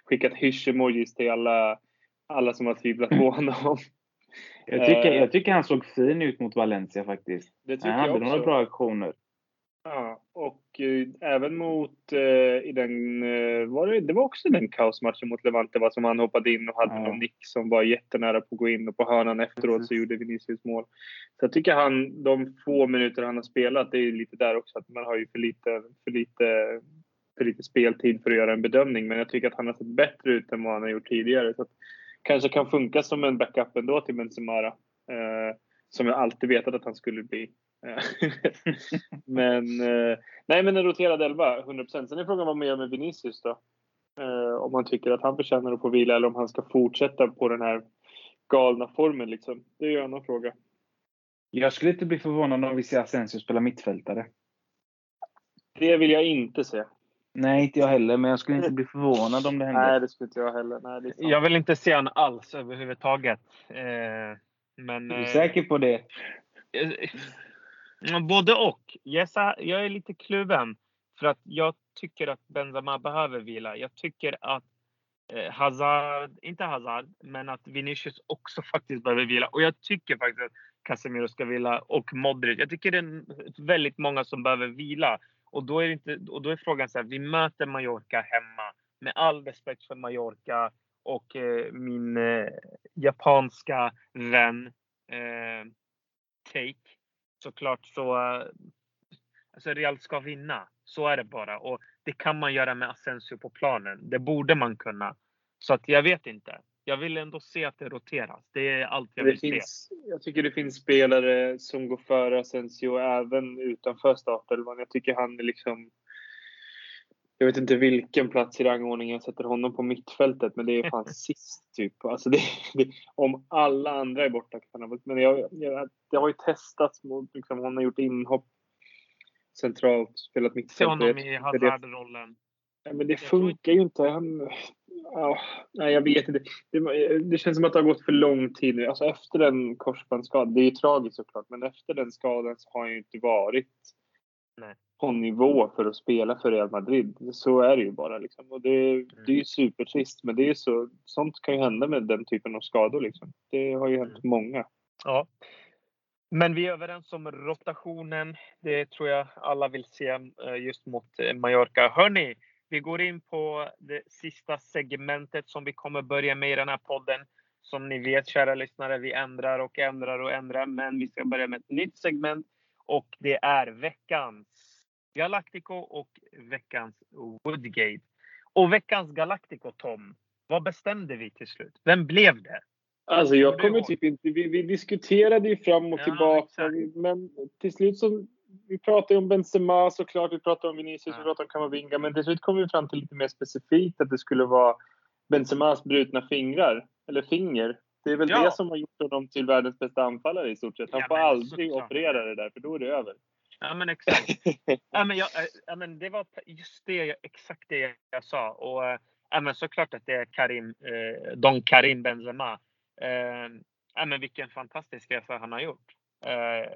skickat hysch-emojis till alla, alla som har tvivlat på honom. Jag tycker, jag tycker han såg fin ut mot Valencia faktiskt. Det tycker han hade några bra aktioner. Ja, och eh, även mot eh, i den, eh, var det, det var också den kaosmatchen mot Levante va, som han hoppade in och hade ja. någon nick som var jättenära på att gå in och på hörnan efteråt Precis. så gjorde Vinicius mål. Så jag tycker han, de få minuter han har spelat, det är lite där också att man har ju för lite, för lite, för lite speltid för att göra en bedömning. Men jag tycker att han har sett bättre ut än vad han har gjort tidigare. Så att, kanske kan funka som en backup ändå till Benzema. Eh, som jag alltid vetat att han skulle bli. men eh, nej, men en roterad elva, 100% Sen är frågan vad man gör med Vinicius då. Eh, om man tycker att han förtjänar att få vila eller om han ska fortsätta på den här galna formen liksom. Det är ju en annan fråga. Jag skulle inte bli förvånad om vi ser Asensio spela mittfältare. Det vill jag inte se. Nej, inte jag heller, men jag skulle inte bli förvånad om det hände. Nej, det skulle inte jag heller. Nej, jag vill inte se honom alls överhuvudtaget. Eh, men, är du säker på det? Eh, Både och. Yes, jag är lite kluven. För att jag tycker att Benzema behöver vila. Jag tycker att eh, Hazard, inte Hazard, men att Vinicius också faktiskt behöver vila. Och jag tycker faktiskt att Casemiro ska vila och Modric. Jag tycker det är väldigt många som behöver vila. Och då är, inte, och då är frågan så här, vi möter Mallorca hemma. Med all respekt för Mallorca och eh, min eh, japanska vän eh, Take såklart så... Eh, alltså Real ska vinna. Så är det bara. Och det kan man göra med Asensio på planen. Det borde man kunna. Så att jag vet inte. Jag vill ändå se att det roteras. Det är allt jag vill finns, se. Jag tycker det finns spelare som går före Asensio även utanför startelvan. Jag tycker han är liksom jag vet inte vilken plats i rangordningen jag sätter honom på mittfältet, men det är fan sist typ. Alltså det, det, om alla andra är borta kan han Men jag, jag, det har ju testats mot, liksom, hon har gjort inhopp centralt, spelat mittfält. Se honom i Hazard-rollen. Ja, men det funkar ju inte. Han, ja, nej, jag vet inte. Det, det, känns som att det har gått för lång tid nu. Alltså efter den korsbandsskadan, det är ju tragiskt såklart, men efter den skadan så har han ju inte varit Nej på nivå för att spela för Real Madrid. Så är det ju bara. Liksom. Och det, det är ju supertrist, men det är så, sånt kan ju hända med den typen av skador. Liksom. Det har ju hänt mm. många. Ja. Men vi är överens om rotationen. Det tror jag alla vill se eh, just mot eh, Mallorca. Hörni, vi går in på det sista segmentet som vi kommer börja med i den här podden. Som ni vet, kära lyssnare, vi ändrar och ändrar och ändrar. Men vi ska börja med ett nytt segment och det är veckans Galactico och veckans Woodgate. Och veckans Galactico, Tom. Vad bestämde vi till slut? Vem blev det? Alltså jag kommer typ inte... Vi, vi, diskuterade ju fram och ja, tillbaka. Exakt. Men till slut så... Vi pratade om Benzema såklart, vi pratade om Vinicius, ja. vi pratade om Kamavinga. Men till slut kom vi fram till lite mer specifikt att det skulle vara Benzemas brutna fingrar. Eller finger. Det är väl ja. det som har gjort honom till världens bästa anfallare i stort sett. Han får aldrig såklart. operera det där, för då är det över. Ja men exakt. ja, men jag, äh, ja, men det var just det, exakt det jag sa. Och äh, ja, men såklart att det är Karim, eh, Don Karim Benzema. Eh, ja, men vilken fantastisk resa han har gjort. Eh,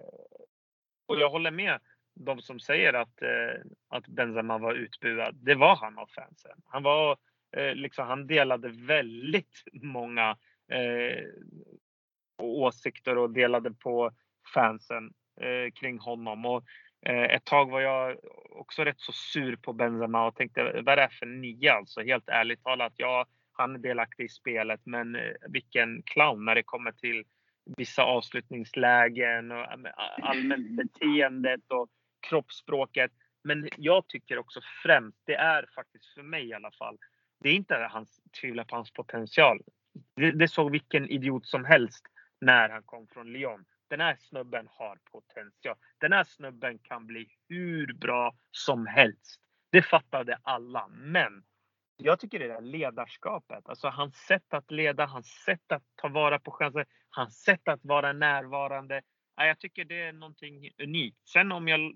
och jag håller med de som säger att, eh, att Benzema var utbuad. Det var han av fansen. Han, var, eh, liksom, han delade väldigt många eh, åsikter och delade på fansen eh, kring honom. Och, eh, ett tag var jag också rätt så sur på Benzema och tänkte vad är det för nia alltså? Helt ärligt talat, ja, han är delaktig i spelet, men eh, vilken clown när det kommer till vissa avslutningslägen och allmänt beteendet och kroppsspråket. Men jag tycker också främst, det är faktiskt för mig i alla fall, det är inte att han tvivlar på hans potential. Det, det såg vilken idiot som helst när han kom från Lyon den här snubben har potential. Den här snubben kan bli hur bra som helst. Det fattade alla. Men jag tycker det där ledarskapet. Alltså hans sätt att leda, hans sätt att ta vara på chanser, hans sätt att vara närvarande. Jag tycker det är någonting unikt. Sen om, jag,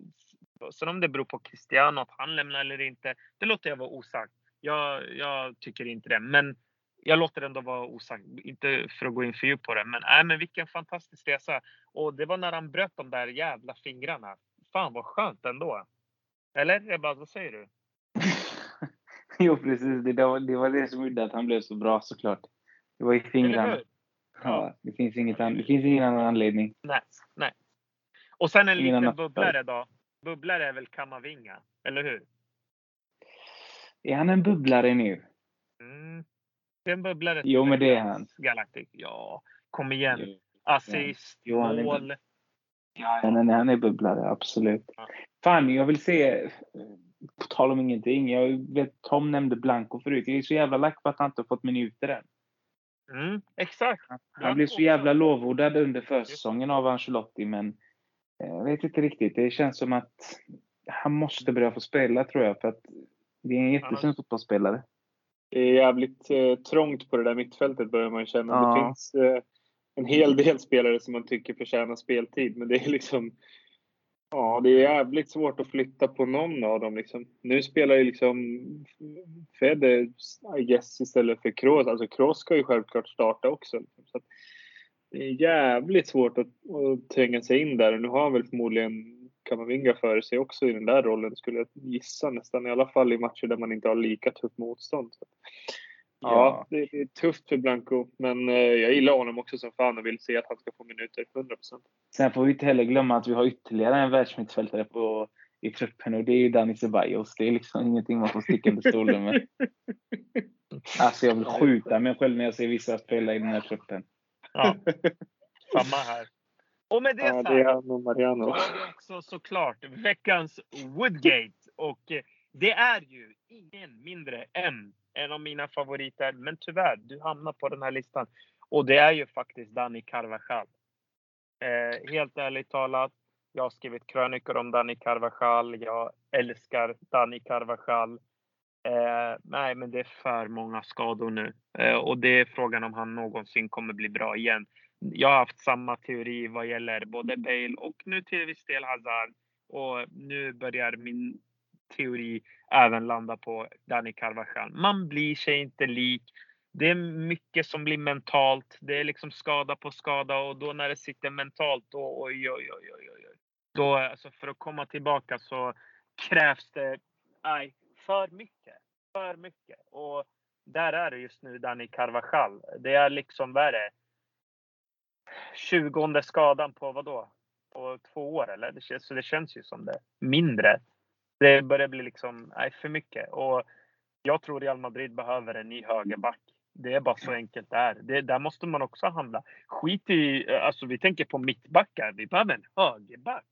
sen om det beror på Cristiano att han lämnar eller inte, det låter jag vara osagt. Jag, jag tycker inte det. Men jag låter det ändå vara osagt, inte för att gå in för djupt på det. Men, äh, men vilken fantastisk resa. Och det var när han bröt de där jävla fingrarna. Fan vad skönt ändå. Eller Ebba, vad säger du? jo precis, det var, det var det som gjorde att han blev så bra såklart. Det var i fingrarna. Ja, det finns, inget an, det finns ingen annan anledning. Nej, nej. Och sen en ingen liten bubblare då. bubblare är väl Kamavinga, eller hur? Är han en bubblare nu? Mm. Det är en bubblare. Jo, men det är han. Galactic. Ja, kom igen. Jo. Assist, jo, mål. Ja, ja, nej, han är bubblare, absolut. Ja. Fan, jag vill se, på tal om ingenting, jag vet Tom nämnde Blanco förut. Jag är så jävla lack på att han inte har fått minuter än. Mm, exakt. Han, han blev så jävla lovordad under försäsongen av Ancelotti, men eh, jag vet inte riktigt. Det känns som att han måste börja få spela, tror jag, för att det är en jättefin fotbollsspelare. Det är jävligt eh, trångt på det där mittfältet börjar man känna. Ja. Det finns eh, en hel del spelare som man tycker förtjänar speltid, men det är liksom Ja, det är jävligt svårt att flytta på någon av dem. Liksom. Nu spelar ju liksom Fede, I guess, istället för Kroos. Alltså Kroos ska ju självklart starta också. Liksom. Så det är jävligt svårt att, att tränga sig in där. Och nu har han väl förmodligen Kamavinga före sig också i den där rollen, skulle jag gissa nästan. I alla fall i matcher där man inte har lika tufft motstånd. Så. Ja, det, det, är tufft för Blanco, men eh, jag gillar honom också som fan och vill se att han ska få minuter, 100%. Sen får vi inte heller glömma att vi har ytterligare en världsmittfältare på, i truppen och det är ju Dani Ceballos. Det är liksom ingenting man får sticka under stolen med. Alltså jag vill skjuta mig själv när jag ser vissa spela i den här truppen. Ja, samma här. Och med det ja, det är och Mariano. så har vi också såklart veckans Woodgate. Och eh, det är ju ingen mindre än en av mina favoriter. Men tyvärr, du hamnar på den här listan. Och det är ju faktiskt Dani Carvajal. Eh, helt ärligt talat, jag har skrivit krönikor om Dani Carvajal. Jag älskar Dani Carvajal. Eh, nej, men det är för många skador nu eh, och det är frågan om han någonsin kommer bli bra igen. Jag har haft samma teori vad gäller både Bale och nu till viss del Hazard och nu börjar min teori även landa på Dani Carvajal. Man blir sig inte lik. Det är mycket som blir mentalt. Det är liksom skada på skada och då när det sitter mentalt, då oj, oj, oj, oj, oj. Då, alltså för att komma tillbaka så krävs det aj, för mycket. För mycket. Och där är det just nu Dani Carvajal. Det är liksom, vad är det? 20 skadan på vad då? På två år eller? Så det känns ju som det. Mindre det börjar bli liksom, nej, för mycket. Och jag tror Real Madrid behöver en ny högerback. Det är bara så enkelt det är. Det, där måste man också handla. Skit i, eh, alltså vi tänker på mittbackar. Vi behöver en högerback.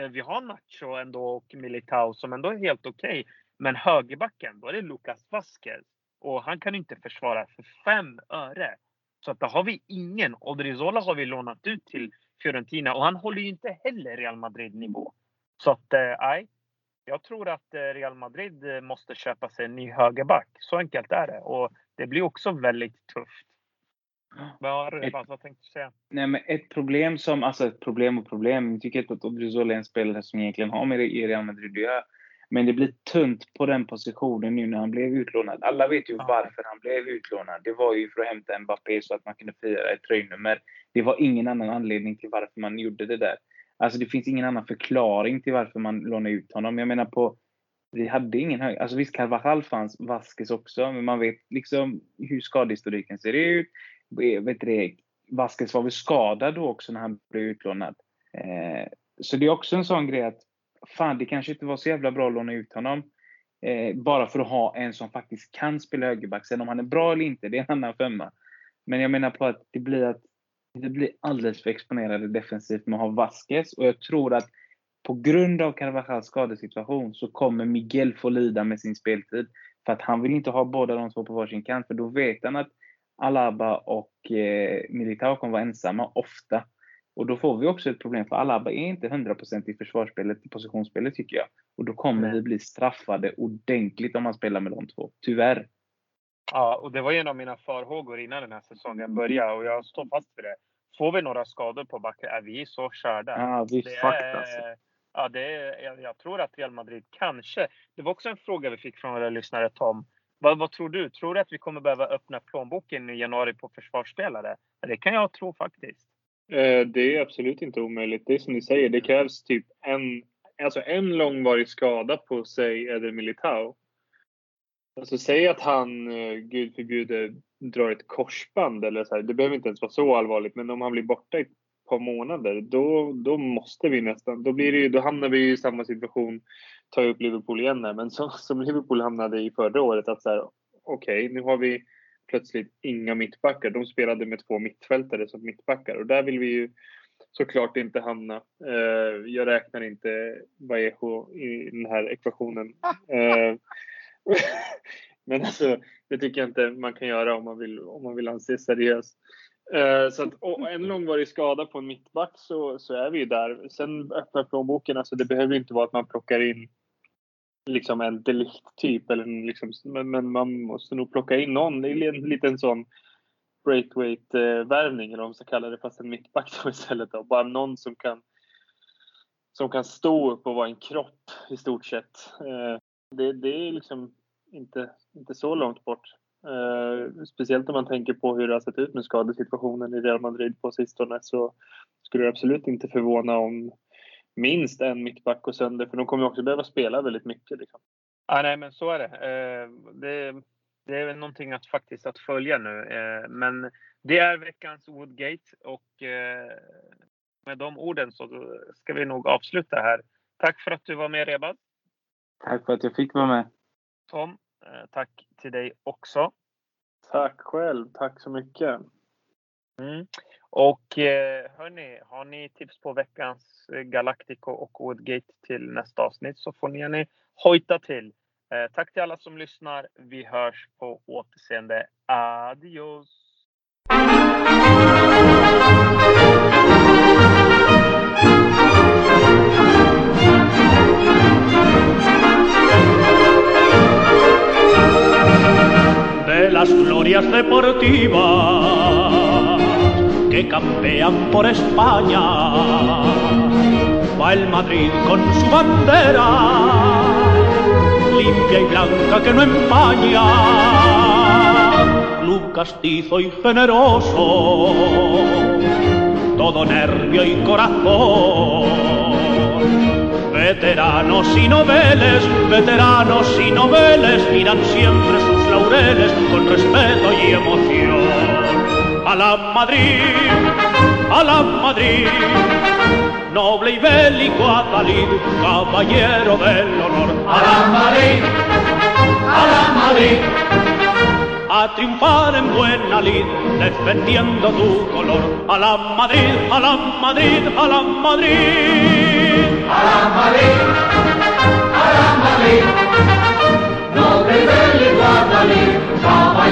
Eh, vi har Nacho ändå och Militao som ändå är helt okej. Okay. Men högerbacken, då är det Lucas Vasquez. Och han kan inte försvara för fem öre. Så att då har vi ingen. Odrizola har vi lånat ut till Fiorentina och han håller ju inte heller Real Madrid nivå. Så att, eh. Jag tror att eh, Real Madrid eh, måste köpa sig en ny högerback. Så enkelt är det. Och det blir också väldigt tufft. Vad ett, vad tänkte du säga? Nej, men ett problem som, alltså ett problem och problem. Jag tycker inte att Odriozola är en spelare som egentligen har med Real Madrid att göra. Men det blir tunt på den positionen nu när han blev utlånad. Alla vet ju varför han blev utlånad. Det var ju för att hämta Mbappé så att man kunde fira ett tröjnummer. Det var ingen annan anledning till varför man gjorde det där. Alltså det finns ingen annan förklaring till varför man lånade ut honom. Jag menar på, vi hade ingen hög... Alltså visst, Carvajal fanns, Vasquez också, men man vet liksom hur skadehistoriken ser ut. Vet det, Vasquez var väl skadad då också när han blev utlånad. Eh, så det är också en sån grej att fan, det kanske inte var så jävla bra att låna ut honom. Eh, bara för att ha en som faktiskt kan spela högerback. Sen om han är bra eller inte, det är en annan femma. Men jag menar på att det blir att det blir alldeles för exponerade defensivt med att ha Vasquez och jag tror att på grund av Carvajals skadesituation så kommer Miguel få lida med sin speltid. För att han vill inte ha båda de två på varsin kant för då vet han att Alaba och eh, Militao kommer vara ensamma ofta. Och då får vi också ett problem för Alaba är inte 100% i försvarsspelet, i positionsspelet tycker jag. Och då kommer vi bli straffade ordentligt om man spelar med de två. Tyvärr. Ja, och det var en av mina farhågor innan den här säsongen började och jag står fast vid det. Får vi några skador på backen är vi så körda. Ja, vi är fucked alltså. Ja, det är, jag, jag, tror att Real Madrid kanske. Det var också en fråga vi fick från våra lyssnare Tom. Vad, vad, tror du? Tror du att vi kommer behöva öppna plånboken i januari på försvarsspelare? Det kan jag tro faktiskt. Eh, det är absolut inte omöjligt. Det är som ni säger, det krävs typ en, alltså en långvarig skada på sig Eder Militao. Alltså säg att han, eh, gud förbjude, drar ett korsband eller så här. Det behöver inte ens vara så allvarligt, men om han blir borta i ett par månader, då, då måste vi nästan, då, blir det ju, då hamnar vi i samma situation, tar upp Liverpool igen här, men så, som Liverpool hamnade i förra året, att så här, okej, okay, nu har vi plötsligt inga mittbackar. De spelade med två mittfältare som mittbackar och där vill vi ju såklart inte hamna. Uh, jag räknar inte Vallejo i den här ekvationen. Men alltså, det tycker jag inte man kan göra om man vill, om man vill anses seriös. Uh, så att, och en långvarig skada på en mittback så, så är vi ju där. Sen öppnar plånboken, alltså det behöver inte vara att man plockar in liksom en delikt-typ. liksom, men, men, man måste nog plocka in någon, Det är en liten sån breakaweight-värvning eller vad man ska kalla det, fast en mittback då istället. Då. Bara någon som kan, som kan stå upp och vara en kropp i stort sett. Eh, det, det är liksom inte, inte så långt bort. Uh, speciellt om man tänker på hur det har sett ut med skadesituationen i Real Madrid på sistone så skulle det absolut inte förvåna om minst en mittback går sönder för de kommer också behöva spela väldigt mycket. Liksom. Ah, nej, men så är det. Uh, det, det är väl någonting att faktiskt att följa nu. Uh, men det är veckans Woodgate och med de orden så ska vi nog avsluta här. Tack för att du var med Rebad. Tack för att jag fick vara med. Tom, Eh, tack till dig också. Tack själv. Tack så mycket. Mm. Och eh, hörni, har ni tips på veckans eh, Galactico och Woodgate till nästa avsnitt så får ni gärna hojta till. Tack till alla som lyssnar. Vi hörs på återseende. Adios! Las glorias deportivas que campean por España. Va el Madrid con su bandera, limpia y blanca que no empaña. Club castizo y generoso, todo nervio y corazón Veteranos y noveles, veteranos y noveles miran siempre sus laureles con respeto y emoción. A la Madrid, a la Madrid, noble y bélico Atalid, caballero del honor. A la Madrid, a la Madrid, a triunfar en buena lid, defendiendo tu color. A la Madrid, a la Madrid, a la Madrid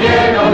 caballero.